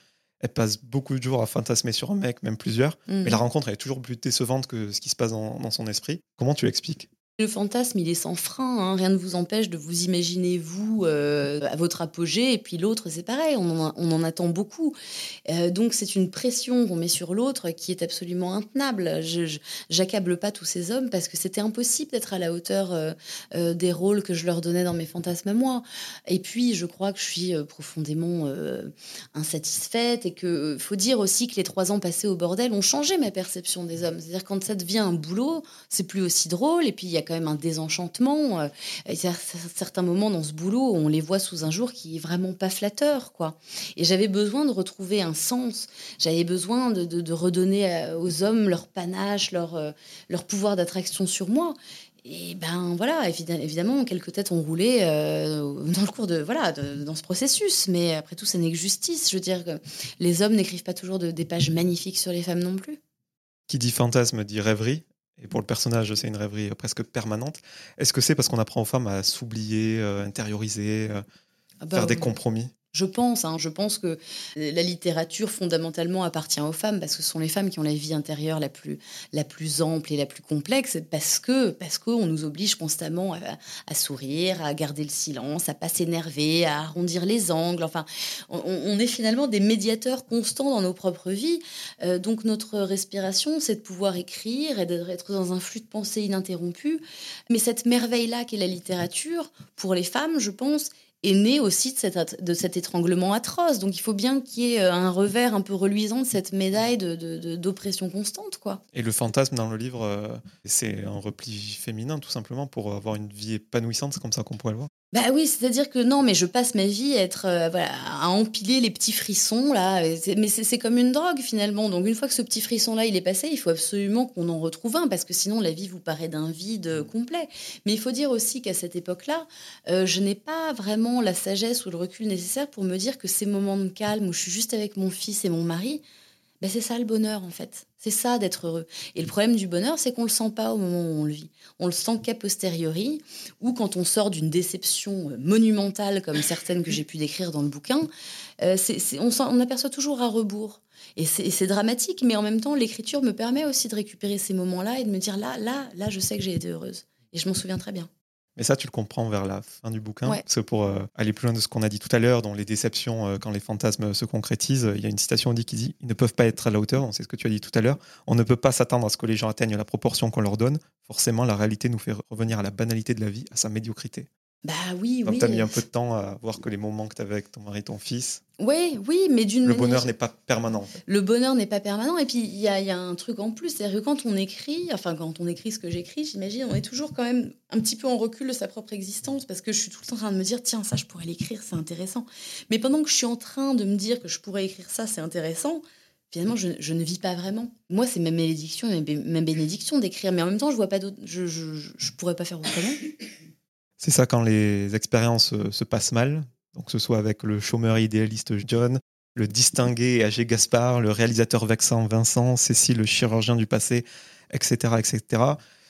Elle passe beaucoup de jours à fantasmer sur un mec, même plusieurs. Mais la rencontre, elle est toujours plus décevante que ce qui se passe dans son esprit. Comment tu l'expliques? Le fantasme, il est sans frein. Hein. Rien ne vous empêche de vous imaginer, vous, euh, à votre apogée. Et puis l'autre, c'est pareil. On en, attend beaucoup. Euh, donc, c'est une pression qu'on met sur l'autre qui est absolument intenable. Je J'accable pas tous ces hommes parce que c'était impossible d'être à la hauteur euh, des rôles que je leur donnais dans mes fantasmes à moi. Et puis, je crois que je suis profondément insatisfaite et que faut dire aussi que les trois ans passés au bordel ont changé ma perception des hommes. C'est-à-dire quand ça devient un boulot, c'est plus aussi drôle. Et puis, il y a quand même un désenchantement. Euh, il y a certains moments dans ce boulot on les voit sous un jour qui est vraiment pas flatteur, quoi. Et j'avais besoin de retrouver un sens. J'avais besoin de, redonner euh, aux hommes leur panache, leur, euh, leur pouvoir d'attraction sur moi. Et ben voilà, évidemment, quelques têtes ont roulé dans le cours de voilà dans ce processus, mais après tout, ça n'est que justice. Je veux dire que les hommes n'écrivent pas toujours des pages magnifiques sur les femmes non plus. Qui dit fantasme dit rêverie. Et pour le personnage, c'est une rêverie presque permanente. Est-ce que c'est parce qu'on apprend aux femmes à s'oublier, euh, intérioriser, euh, ah bah faire des compromis? Je pense, hein, je pense que la littérature fondamentalement appartient aux femmes parce que ce sont les femmes qui ont la vie intérieure la plus, la plus ample et la plus complexe parce que parce qu'on nous oblige constamment à, sourire, à garder le silence, à pas s'énerver, à arrondir les angles. Enfin, on, est finalement des médiateurs constants dans nos propres vies. Euh, donc notre respiration, c'est de pouvoir écrire et d'être dans un flux de pensée ininterrompu. Mais cette merveille-là qu'est la littérature, pour les femmes, je pense, est né aussi de, de, cet étranglement atroce. Donc il faut bien qu'il y ait euh, un revers un peu reluisant de cette médaille d'oppression de, constante. quoi. Et le fantasme dans le livre, euh, c'est un repli féminin tout simplement pour avoir une vie épanouissante, c'est comme ça qu'on pourrait le voir. Bah oui, c'est-à-dire que non, mais je passe ma vie à être euh, voilà, à empiler les petits frissons là. Mais c'est comme une drogue finalement. Donc une fois que ce petit frisson là il est passé, il faut absolument qu'on en retrouve un parce que sinon la vie vous paraît d'un vide complet. Mais il faut dire aussi qu'à cette époque-là, euh, je n'ai pas vraiment la sagesse ou le recul nécessaire pour me dire que ces moments de calme où je suis juste avec mon fils et mon mari, Ben, c'est ça le bonheur en fait. C'est ça d'être heureux. Et le problème du bonheur, c'est qu'on le sent pas au moment où on le vit. On le sent qu'a posteriori, ou quand on sort d'une déception euh, monumentale comme certaines que j'ai pu décrire dans le bouquin, euh, on, on, aperçoit toujours à rebours. Et c'est dramatique, mais en même temps, l'écriture me permet aussi de récupérer ces moments-là et de me dire là, là, là, je sais que j'ai été heureuse. Et je m'en souviens très bien. Mais ça, tu le comprends vers la fin du bouquin. Parce que pour euh, aller plus loin de ce qu'on a dit tout à l'heure, dans les déceptions, euh, quand les fantasmes se concrétisent, il y a une citation qui dit Ils ne peuvent pas être à la hauteur. C'est ce que tu as dit tout à l'heure. On ne peut pas s'attendre à ce que les gens atteignent la proportion qu'on leur donne. Forcément, la réalité nous fait revenir à la banalité de la vie, à sa médiocrité. Bah oui, Donc, oui. tu as mis un peu de temps à voir que les moments que tu avais avec ton mari ton fils. Oui, oui, mais d'une Le bonheur n'est pas permanent. Le bonheur n'est pas permanent. Et puis, il y a, y a, un truc en plus. C'est-à-dire que quand on écrit, enfin, quand on écrit ce que j'écris, j'imagine, on est toujours quand même un petit peu en recul de sa propre existence parce que je suis tout le temps en train de me dire, tiens, ça, je pourrais l'écrire, c'est intéressant. Mais pendant que je suis en train de me dire que je pourrais écrire ça, c'est intéressant, finalement, je, je, ne vis pas vraiment. Moi, c'est ma malédiction, ma bénédiction d'écrire. Mais en même temps, je vois pas d'autre. Je, je, je pourrais pas faire autrement. C'est ça quand les expériences euh, se passent mal, donc que ce soit avec le chômeur idéaliste John, le distingué et âgé Gaspard, le réalisateur vexant Vincent, Cécile, le chirurgien du passé, etc. etc.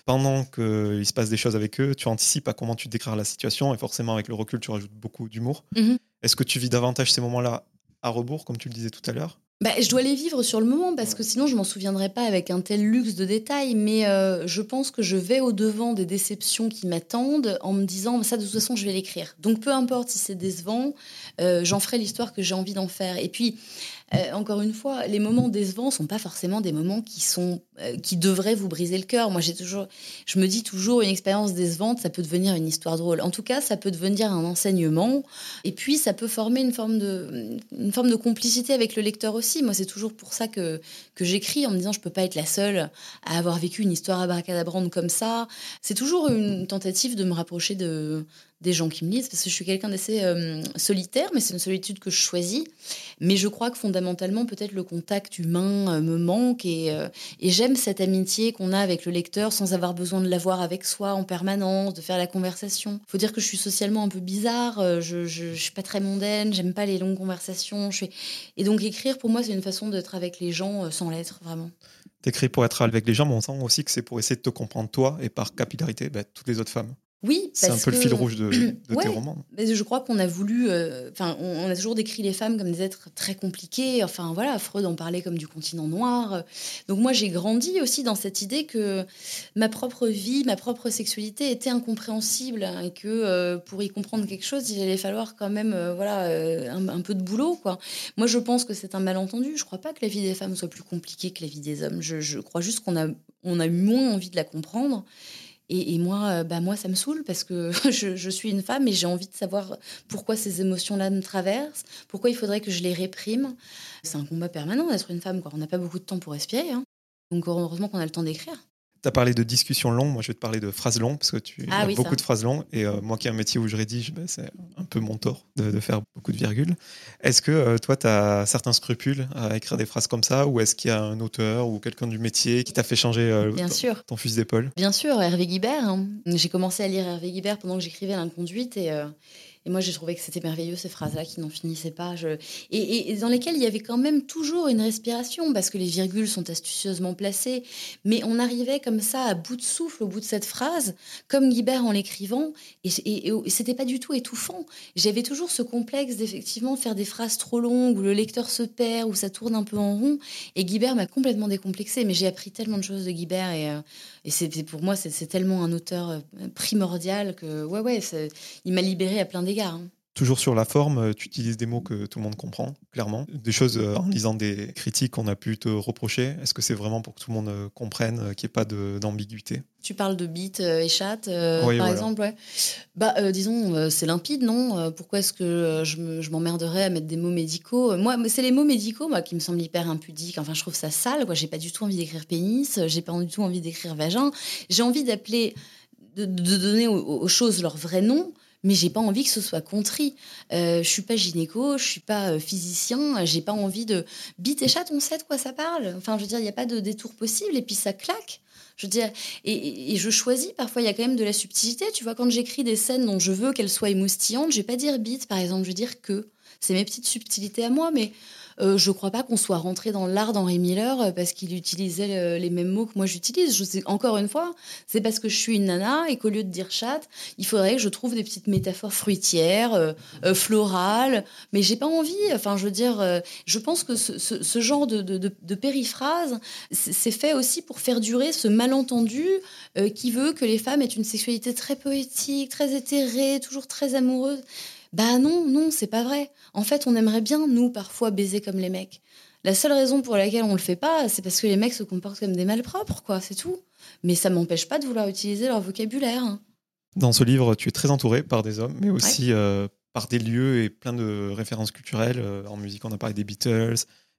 Pendant qu'il se passe des choses avec eux, tu anticipes à comment tu décriras la situation et forcément avec le recul, tu rajoutes beaucoup d'humour. Mm -hmm. Est-ce que tu vis davantage ces moments-là à rebours, comme tu le disais tout à l'heure? Bah, je dois les vivre sur le moment parce que sinon je m'en souviendrai pas avec un tel luxe de détails. Mais euh, je pense que je vais au devant des déceptions qui m'attendent en me disant ça de toute façon je vais l'écrire. Donc peu importe si c'est décevant, euh, j'en ferai l'histoire que j'ai envie d'en faire. Et puis euh, encore une fois, les moments décevants sont pas forcément des moments qui sont euh, qui devraient vous briser le cœur. Moi, j'ai toujours, je me dis toujours, une expérience décevante, ça peut devenir une histoire drôle. En tout cas, ça peut devenir un enseignement. Et puis, ça peut former une forme de une forme de complicité avec le lecteur aussi. Moi, c'est toujours pour ça que que j'écris en me disant, je peux pas être la seule à avoir vécu une histoire abracadabrante comme ça. C'est toujours une tentative de me rapprocher de des gens qui me lisent, parce que je suis quelqu'un d'assez euh, solitaire, mais c'est une solitude que je choisis. Mais je crois que fondamentalement, peut-être le contact humain euh, me manque et, euh, et j'aime cette amitié qu'on a avec le lecteur sans avoir besoin de l'avoir avec soi en permanence, de faire la conversation. faut dire que je suis socialement un peu bizarre, je, je, suis pas très mondaine, j'aime pas les longues conversations. Et donc écrire, pour moi, c'est une façon d'être avec les gens sans l'être, vraiment. T'écris pour être avec les gens, mais on sent aussi que c'est pour essayer de te comprendre toi et par capillarité, bah, toutes les autres femmes. Oui, c'est un peu que... le fil rouge de, de ouais, tes romans. Mais je crois qu'on a voulu, enfin, euh, on, on, a toujours décrit les femmes comme des êtres très compliqués. Enfin, voilà, Freud en parlait comme du continent noir. Donc moi, j'ai grandi aussi dans cette idée que ma propre vie, ma propre sexualité était incompréhensible hein, et que euh, pour y comprendre quelque chose, il allait falloir quand même, euh, voilà, un, un, peu de boulot, quoi. Moi, je pense que c'est un malentendu. Je crois pas que la vie des femmes soit plus compliquée que la vie des hommes. Je, je crois juste qu'on a, on a eu moins envie de la comprendre. Et, moi, bah moi, ça me saoule parce que je, je suis une femme et j'ai envie de savoir pourquoi ces émotions-là me traversent, pourquoi il faudrait que je les réprime. C'est un combat permanent d'être une femme. Quoi. On n'a pas beaucoup de temps pour respirer. Hein. Donc heureusement qu'on a le temps d'écrire. Tu as parlé de discussions longues, moi je vais te parler de phrases longues, parce que tu ah, as oui, beaucoup ça. de phrases longues, et euh, moi qui ai un métier où je rédige, bah, c'est un peu mon tort de, de, faire beaucoup de virgules. Est-ce que euh, toi, tu as certains scrupules à écrire des phrases comme ça, ou est-ce qu'il y a un auteur ou quelqu'un du métier qui t'a fait changer euh, Bien ton, sûr. ton fusil d'épaule? Bien sûr, Hervé Guibert. Hein. J'ai commencé à lire Hervé Guibert pendant que j'écrivais l'inconduite, et et moi, j'ai trouvé que c'était merveilleux, ces phrases-là qui n'en finissaient pas. Et, dans lesquelles il y avait quand même toujours une respiration, parce que les virgules sont astucieusement placées. Mais on arrivait comme ça, à bout de souffle, au bout de cette phrase, comme Guibert en l'écrivant. Et, et, et c'était pas du tout étouffant. J'avais toujours ce complexe d'effectivement faire des phrases trop longues, où le lecteur se perd, où ça tourne un peu en rond. Et Guibert m'a complètement décomplexée. Mais j'ai appris tellement de choses de Guibert. Euh, et c'est pour moi, c'est tellement un auteur euh, primordial que, ouais, ouais, il m'a libéré à plein d'égards. Hein. Toujours sur la forme, tu utilises des mots que tout le monde comprend, clairement. Des choses, euh, en lisant des critiques qu'on a pu te reprocher, est-ce que c'est vraiment pour que tout le monde euh, comprenne, qu'il n'y ait pas d'ambiguïté? Tu parles de euh, et euh, Oui, par voilà. exemple ouais. Bah, euh, disons, euh, c'est limpide, non? Euh, Pourquoi est-ce que euh, je m'emmerderais à mettre des mots médicaux? Moi, c'est les mots médicaux moi, qui me semblent hyper impudiques. Enfin, je trouve ça sale. J'ai pas du tout envie d'écrire pénis, j'ai pas du tout envie d'écrire vagin. J'ai envie d'appeler, de, de, donner aux, aux choses leur vrai nom mais j'ai pas envie que ce soit contrit. Euh, je suis pas gynéco, je suis pas euh, physicien, j'ai pas envie de bite et chatte, on sait de quoi ça parle. Enfin, je veux dire, il n'y a pas de détour possible et puis ça claque. Je veux dire, et, je choisis, parfois il y a quand même de la subtilité. Tu vois, quand j'écris des scènes dont je veux qu'elles soient émoustillantes, je vais pas dire bite, par exemple, je vais dire que. c'est mes petites subtilités à moi, mais euh, je ne crois pas qu'on soit rentré dans l'art d'Henri Miller euh, parce qu'il utilisait les mêmes mots que moi j'utilise. Encore une fois, c'est parce que je suis une nana et qu'au lieu de dire chatte, il faudrait que je trouve des petites métaphores fruitières, euh, florales. Mais j'ai pas envie. Enfin, je veux dire, je pense que ce, genre de, de, périphrase, c'est fait aussi pour faire durer ce malentendu qui veut que les femmes aient une sexualité très poétique, très éthérée, toujours très amoureuse. Bah non, non, c'est pas vrai. En fait, on aimerait bien, nous, parfois, baiser comme les mecs. La seule raison pour laquelle on le fait pas, c'est parce que les mecs se comportent comme des malpropres, quoi, c'est tout. Mais ça m'empêche pas de vouloir utiliser leur vocabulaire. Hein. Dans ce livre, tu es très entouré par des hommes, mais aussi euh, par des lieux et plein de références culturelles. Euh, en musique, on a parlé des Beatles,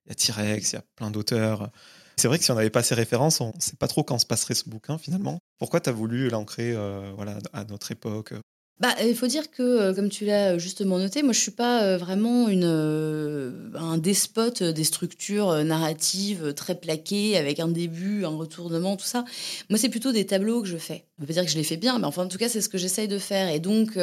il y a T-Rex, il y a plein d'auteurs. C'est vrai que si on n'avait pas ces références, on ne sait pas trop quand se passerait ce bouquin finalement. Pourquoi tu as voulu l'ancrer euh, voilà, à notre époque bah, il faut dire que, euh, comme tu l'as justement noté, moi je suis pas euh, vraiment euh, un despote des structures narratives très plaquées avec un début, un retournement, tout ça. Moi, c'est plutôt des tableaux que je fais. On peut dire que je les fais bien, mais enfin, en tout cas, c'est ce que j'essaye de faire. Et donc,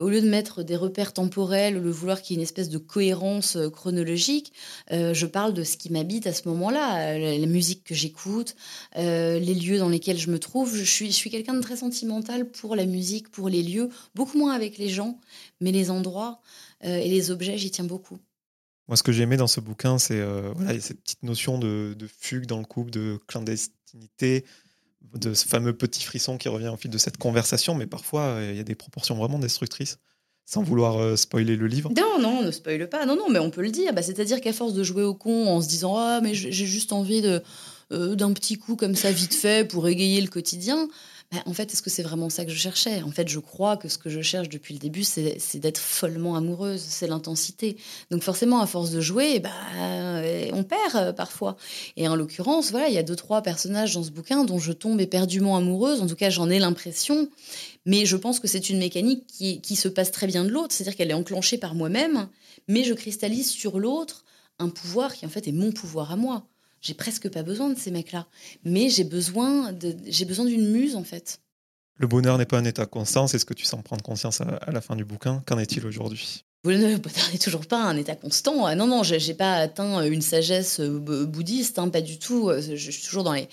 au lieu de mettre des repères temporels, le vouloir qu'il y ait une espèce de cohérence chronologique, je parle de ce qui m'habite à ce moment-là, la, musique que j'écoute, les lieux dans lesquels je me trouve. Je suis, je suis quelqu'un de très sentimental pour la musique, pour les lieux beaucoup moins avec les gens, mais les endroits euh, et les objets, j'y tiens beaucoup. Moi, ce que j'ai aimé dans ce bouquin, c'est euh, voilà, cette petite notion de, fugue dans le couple, de clandestinité, de ce fameux petit frisson qui revient au fil de cette conversation, mais parfois, euh, il y a des proportions vraiment destructrices sans vouloir spoiler le livre. Non, non, ne spoile pas. Non, non, mais on peut le dire. Bah, C'est-à-dire qu'à force de jouer au con en se disant Ah, mais j'ai juste envie de, d'un petit coup comme ça, vite fait, pour égayer le quotidien, bah, en fait, est-ce que c'est vraiment ça que je cherchais? En fait, je crois que ce que je cherche depuis le début, c'est d'être follement amoureuse, c'est l'intensité. Donc forcément, à force de jouer, bah, on perd euh, parfois. Et en l'occurrence, voilà, il y a deux, trois personnages dans ce bouquin dont je tombe éperdument amoureuse. En tout cas, j'en ai l'impression. Mais je pense que c'est une mécanique qui se passe très bien de l'autre, c'est-à-dire qu'elle est enclenchée par moi-même, mais je cristallise sur l'autre un pouvoir qui en fait est mon pouvoir à moi. J'ai presque pas besoin de ces mecs-là. Mais j'ai besoin d'une muse, en fait. Le bonheur n'est pas un état constant, c'est ce que tu sens prendre conscience à la fin du bouquin. Qu'en est-il aujourd'hui? Bonheur n'est toujours pas un état constant. Ah non, non, j'ai pas atteint une sagesse euh, bouddhiste, hein, pas du tout. Euh, je suis toujours dans les,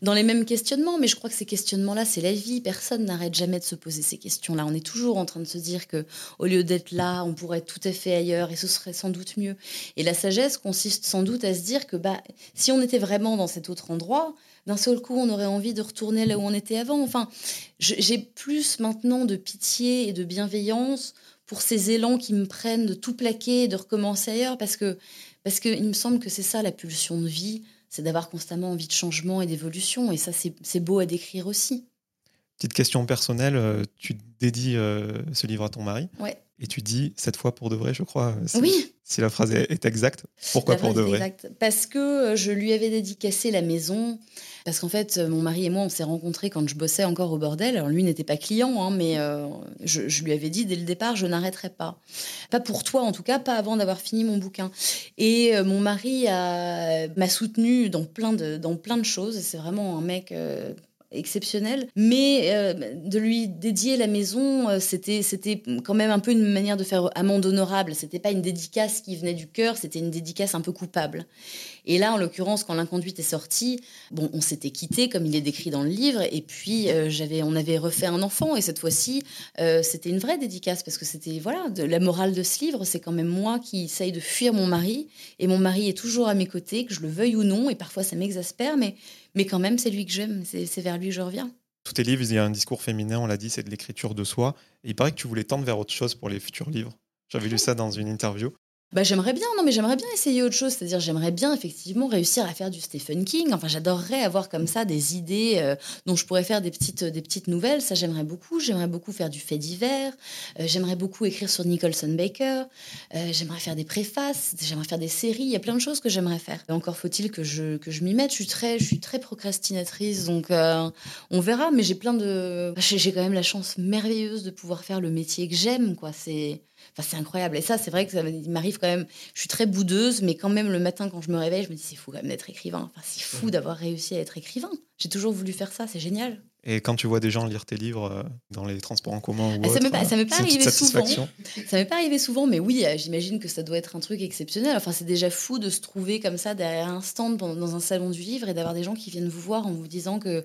dans les mêmes questionnements, mais je crois que ces questionnements-là, c'est la vie. Personne n'arrête jamais de se poser ces questions-là. On est toujours en train de se dire que au lieu d'être là, on pourrait être tout à fait ailleurs et ce serait sans doute mieux. Et la sagesse consiste sans doute à se dire que bah, si on était vraiment dans cet autre endroit, d'un seul coup, on aurait envie de retourner là où on était avant. Enfin, j'ai plus maintenant de pitié et de bienveillance pour ces élans qui me prennent de tout plaquer et de recommencer ailleurs, parce que parce qu'il me semble que c'est ça la pulsion de vie, c'est d'avoir constamment envie de changement et d'évolution, et ça c'est beau à décrire aussi. Petite question personnelle, euh, tu dédies euh, ce livre à ton mari. Ouais. Et tu dis cette fois pour de vrai, je crois. Si, oui. Si la phrase est, exacte. Pourquoi pour de vrai? Parce que euh, je lui avais dédicacé la maison. Parce qu'en fait, mon mari et moi, on s'est rencontrés quand je bossais encore au bordel. Alors lui n'était pas client, hein, mais je, lui avais dit dès le départ, je n'arrêterai pas. Pas pour toi, en tout cas, pas avant d'avoir fini mon bouquin. Et mon mari m'a soutenu dans plein de, dans plein de choses. C'est vraiment un mec exceptionnel. Mais euh, de lui dédier la maison, euh, c'était c'était quand même un peu une manière de faire amende honorable. C'était pas une dédicace qui venait du cœur, c'était une dédicace un peu coupable. Et là, en l'occurrence, quand l'inconduite est sortie, bon, on s'était quitté comme il est décrit dans le livre, et puis euh, j'avais, on avait refait un enfant, et cette fois-ci, c'était une vraie dédicace parce que c'était voilà, de, la morale de ce livre, c'est quand même moi qui essaye de fuir mon mari, et mon mari est toujours à mes côtés, que je le veuille ou non, et parfois ça m'exaspère, mais mais quand même, c'est lui que j'aime, c'est vers lui que je reviens. Tous tes livres, il y a un discours féminin, on l'a dit, c'est de l'écriture de soi. Et il paraît que tu voulais tendre vers autre chose pour les futurs livres. J'avais lu ça dans une interview. Bah, j'aimerais bien, non, mais j'aimerais bien essayer autre chose. C'est-à-dire, j'aimerais bien effectivement réussir à faire du Stephen King. Enfin, j'adorerais avoir comme ça des idées euh, dont je pourrais faire des petites, des petites nouvelles. Ça, j'aimerais beaucoup. J'aimerais beaucoup faire du fait divers. Euh, j'aimerais beaucoup écrire sur Nicholson Baker. Euh, j'aimerais faire des préfaces. J'aimerais faire des séries. Il y a plein de choses que j'aimerais faire. encore faut-il que je, que je m'y mette. Je suis très, je suis très procrastinatrice, donc on verra. Mais j'ai plein de, j'ai quand même la chance merveilleuse de pouvoir faire le métier que j'aime, quoi. C'est Enfin, c'est incroyable. Et ça, c'est vrai que ça m'arrive quand même. Je suis très boudeuse, mais quand même, le matin, quand je me réveille, je me dis, c'est fou quand même d'être écrivain. Enfin, c'est fou d'avoir réussi à être écrivain. J'ai toujours voulu faire ça, c'est génial. Et quand tu vois des gens lire tes livres euh, dans les transports en commun ou ah, autre, ça m'est pas, pas arrivé souvent. Ça m'est pas arrivé souvent, mais oui, euh, j'imagine que ça doit être un truc exceptionnel. Enfin, c'est déjà fou de se trouver comme ça derrière un stand dans un salon du livre et d'avoir des gens qui viennent vous voir en vous disant que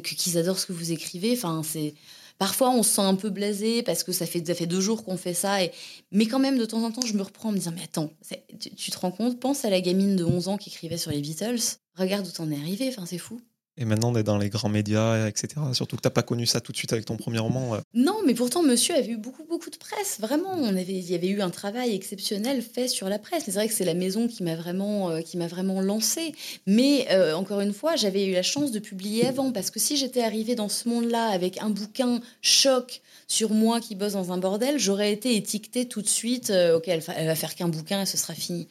qu'ils adorent ce que vous écrivez. Enfin, c'est Parfois, on se sent un peu blasé parce que ça fait, ça fait deux jours qu'on fait ça. Et... Mais quand même, de temps en temps, je me reprends en me disant Mais attends, tu, te rends compte Pense à la gamine de 11 ans qui écrivait sur les Beatles. Regarde où t'en es arrivé. Enfin, c'est fou. Et maintenant, on est dans les grands médias, etc. Surtout que tu n'as pas connu ça tout de suite avec ton premier roman. Non, mais pourtant, monsieur avait eu beaucoup, beaucoup de presse. Vraiment, on avait, il y avait eu un travail exceptionnel fait sur la presse. C'est vrai que c'est la maison qui m'a vraiment, euh, vraiment lancé. Mais euh, encore une fois, j'avais eu la chance de publier avant. Parce que si j'étais arrivée dans ce monde-là avec un bouquin choc sur moi qui bosse dans un bordel, j'aurais été étiquetée tout de suite. Euh, ok, elle, va faire qu'un bouquin et ce sera fini.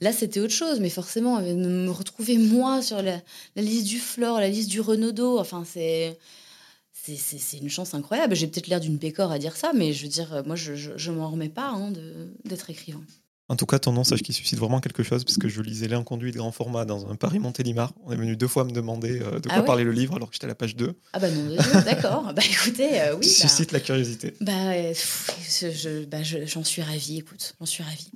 Là, c'était autre chose. Mais forcément, me retrouver moi sur la, la liste du Flore, la liste du Renaudot. Enfin, c'est. C'est une chance incroyable. J'ai peut-être l'air d'une pécore à dire ça, mais je veux dire, moi, je, je, m'en remets pas hein, d'être écrivain. En tout cas, ton nom, sache qu'il suscite vraiment quelque chose, parce que je lisais l'inconduit de grand format dans un Paris Montélimar. On est venu deux fois me demander euh, de ah quoi parlait le livre, alors que j'étais à la page 2. Ah bah non, d'accord. bah écoutez, euh, oui. Ça suscite bah, la curiosité. Bah, bah j'en suis ravie, écoute, j'en suis ravie.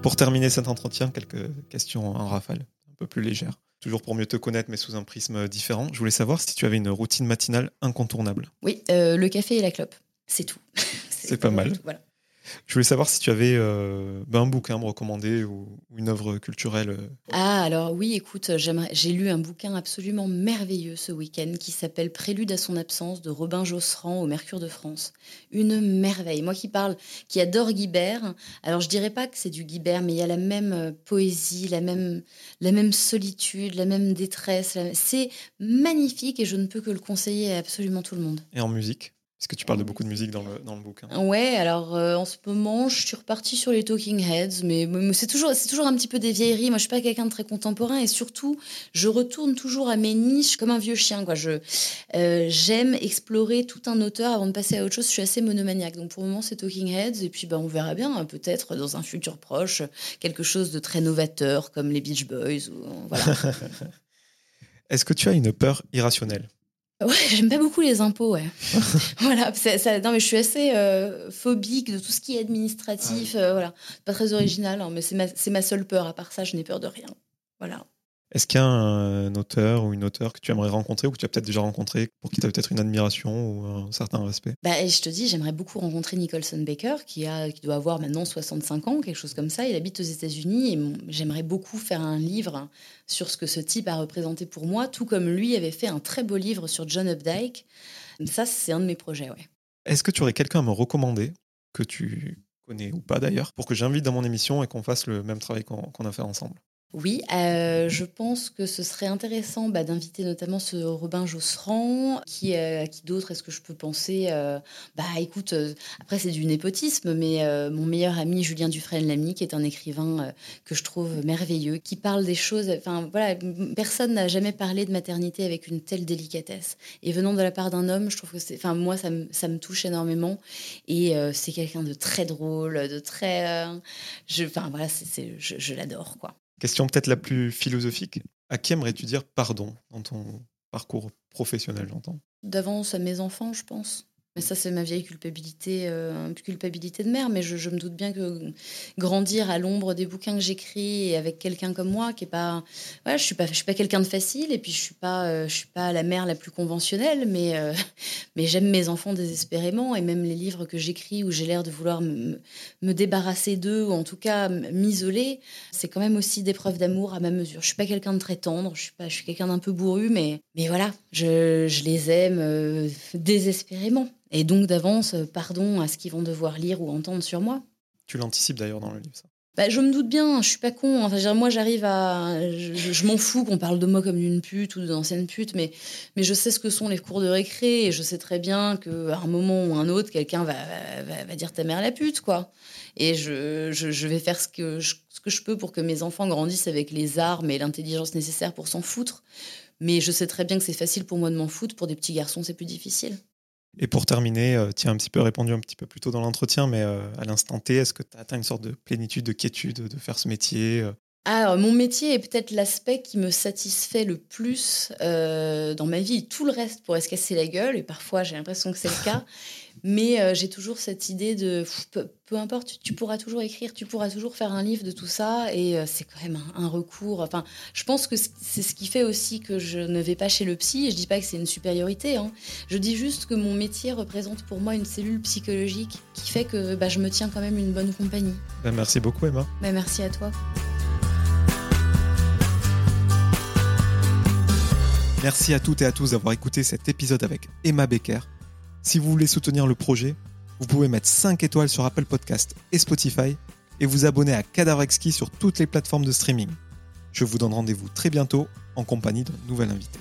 Pour terminer cet entretien, quelques questions en rafale plus légère. Toujours pour mieux te connaître, mais sous un prisme différent. Je voulais savoir si tu avais une routine matinale incontournable. Oui, euh, le café et la clope. C'est tout. C'est pas mal. voilà. Je voulais savoir si tu avais euh, ben, un bouquin à me recommander ou, une œuvre culturelle. Euh. Ah, alors oui, écoute, j'ai lu un bouquin absolument merveilleux ce week-end qui s'appelle Prélude à son absence de Robin Josserand au Mercure de France. Une merveille. Moi qui parle, qui adore Guibert, alors je dirais pas que c'est du Guibert, mais il y a la même euh, poésie, la même, la même solitude, la même détresse. C'est magnifique et je ne peux que le conseiller à absolument tout le monde. Et en musique? Est-ce que tu parles de beaucoup de musique dans le, dans le bouquin Ouais, alors euh, en ce moment, je suis repartie sur les Talking Heads, mais, c'est toujours, c'est toujours un petit peu des vieilleries. Moi, je suis pas quelqu'un de très contemporain et surtout, je retourne toujours à mes niches comme un vieux chien. Quoi. Je, euh, j'aime explorer tout un auteur avant de passer à autre chose. Je suis assez monomaniaque. Donc pour le moment, c'est Talking Heads et puis bah, on verra bien, hein, peut-être dans un futur proche, quelque chose de très novateur comme les Beach Boys. Ou, voilà. Est-ce que tu as une peur irrationnelle? Ouais, j'aime pas beaucoup les impôts, ouais. voilà, ça, non mais je suis assez euh, phobique de tout ce qui est administratif, euh, voilà. Pas très original, hein, mais c'est ma, ma, seule peur. À part ça, je n'ai peur de rien. Voilà. Est-ce qu'il y a un auteur ou une auteure que tu aimerais rencontrer ou que tu as peut-être déjà rencontré pour qui tu as peut-être une admiration ou un certain respect? Bah, Je te dis, j'aimerais beaucoup rencontrer Nicholson Baker qui, a, qui doit avoir maintenant 65 ans, quelque chose comme ça. Il habite aux États-Unis et j'aimerais beaucoup faire un livre sur ce que ce type a représenté pour moi, tout comme lui avait fait un très beau livre sur John Updike. Ça, c'est un de mes projets, ouais. Est-ce que tu aurais quelqu'un à me recommander que tu connais ou pas d'ailleurs, pour que j'invite dans mon émission et qu'on fasse le même travail qu'on a fait ensemble? Oui, euh, je pense que ce serait intéressant bah, d'inviter notamment ce Robin Josserand. Qui, euh, qui d'autre est-ce que je peux penser euh, Bah écoute, après c'est du népotisme, mais mon meilleur ami Julien Dufresne-Lamy, qui est un écrivain que je trouve merveilleux, qui parle des choses. Enfin voilà, personne n'a jamais parlé de maternité avec une telle délicatesse. Et venant de la part d'un homme, je trouve que c'est. Enfin moi, ça me, ça me touche énormément. Et c'est quelqu'un de très drôle, de très. je, enfin voilà, c'est, je, je l'adore quoi. Question peut-être la plus philosophique. À qui aimerais-tu dire pardon dans ton parcours professionnel, j'entends? D'avance à mes enfants, je pense. Mais ça, c'est ma vieille culpabilité, euh, culpabilité de mère. Mais je, me doute bien que grandir à l'ombre des bouquins que j'écris et avec quelqu'un comme moi, qui est pas, voilà, je suis pas, je suis pas quelqu'un de facile. Et puis je suis pas, euh, je suis pas la mère la plus conventionnelle. Mais, euh, mais j'aime mes enfants désespérément. Et même les livres que j'écris où j'ai l'air de vouloir me, me débarrasser d'eux ou en tout cas m'isoler, c'est quand même aussi des preuves d'amour à ma mesure. Je suis pas quelqu'un de très tendre. Je suis pas, je suis quelqu'un d'un peu bourru. Mais, mais voilà, je, je les aime désespérément. Et donc d'avance, euh, pardon à ce qu'ils vont devoir lire ou entendre sur moi. Tu l'anticipes d'ailleurs dans le livre, ça. Bah, je me doute bien, je suis pas con. Enfin, moi, j'arrive à. Je, m'en fous qu'on parle de moi comme d'une pute ou d'ancienne pute, mais, mais je sais ce que sont les cours de récré et je sais très bien qu'à un moment ou un autre, quelqu'un va, va, dire ta mère la pute, quoi. Et je, je, vais faire ce que, je, ce que je peux pour que mes enfants grandissent avec les armes et l'intelligence nécessaires pour s'en foutre. Mais je sais très bien que c'est facile pour moi de m'en foutre. Pour des petits garçons, c'est plus difficile. Et pour terminer, euh, tu as un petit peu répondu un petit peu plus tôt dans l'entretien, mais euh, à l'instant T, est-ce que tu as atteint une sorte de plénitude, de quiétude de faire ce métier euh alors, mon métier est peut-être l'aspect qui me satisfait le plus dans ma vie. Tout le reste pourrait se casser la gueule, et parfois j'ai l'impression que c'est le cas. Mais euh, j'ai toujours cette idée de peu, importe, tu, pourras toujours écrire, tu pourras toujours faire un livre de tout ça. Et euh, c'est quand même un, recours. Enfin, je pense que c'est ce qui fait aussi que je ne vais pas chez le psy. Et je dis pas que c'est une supériorité. Hein. Je dis juste que mon métier représente pour moi une cellule psychologique qui fait que bah, je me tiens quand même une bonne compagnie. Ben, merci beaucoup, Emma. Ben, merci à toi. Merci à toutes et à tous d'avoir écouté cet épisode avec Emma Becker. Si vous voulez soutenir le projet, vous pouvez mettre 5 étoiles sur Apple Podcast et Spotify et vous abonner à Cadavre Exquis sur toutes les plateformes de streaming. Je vous donne rendez-vous très bientôt en compagnie d'un nouvel invité.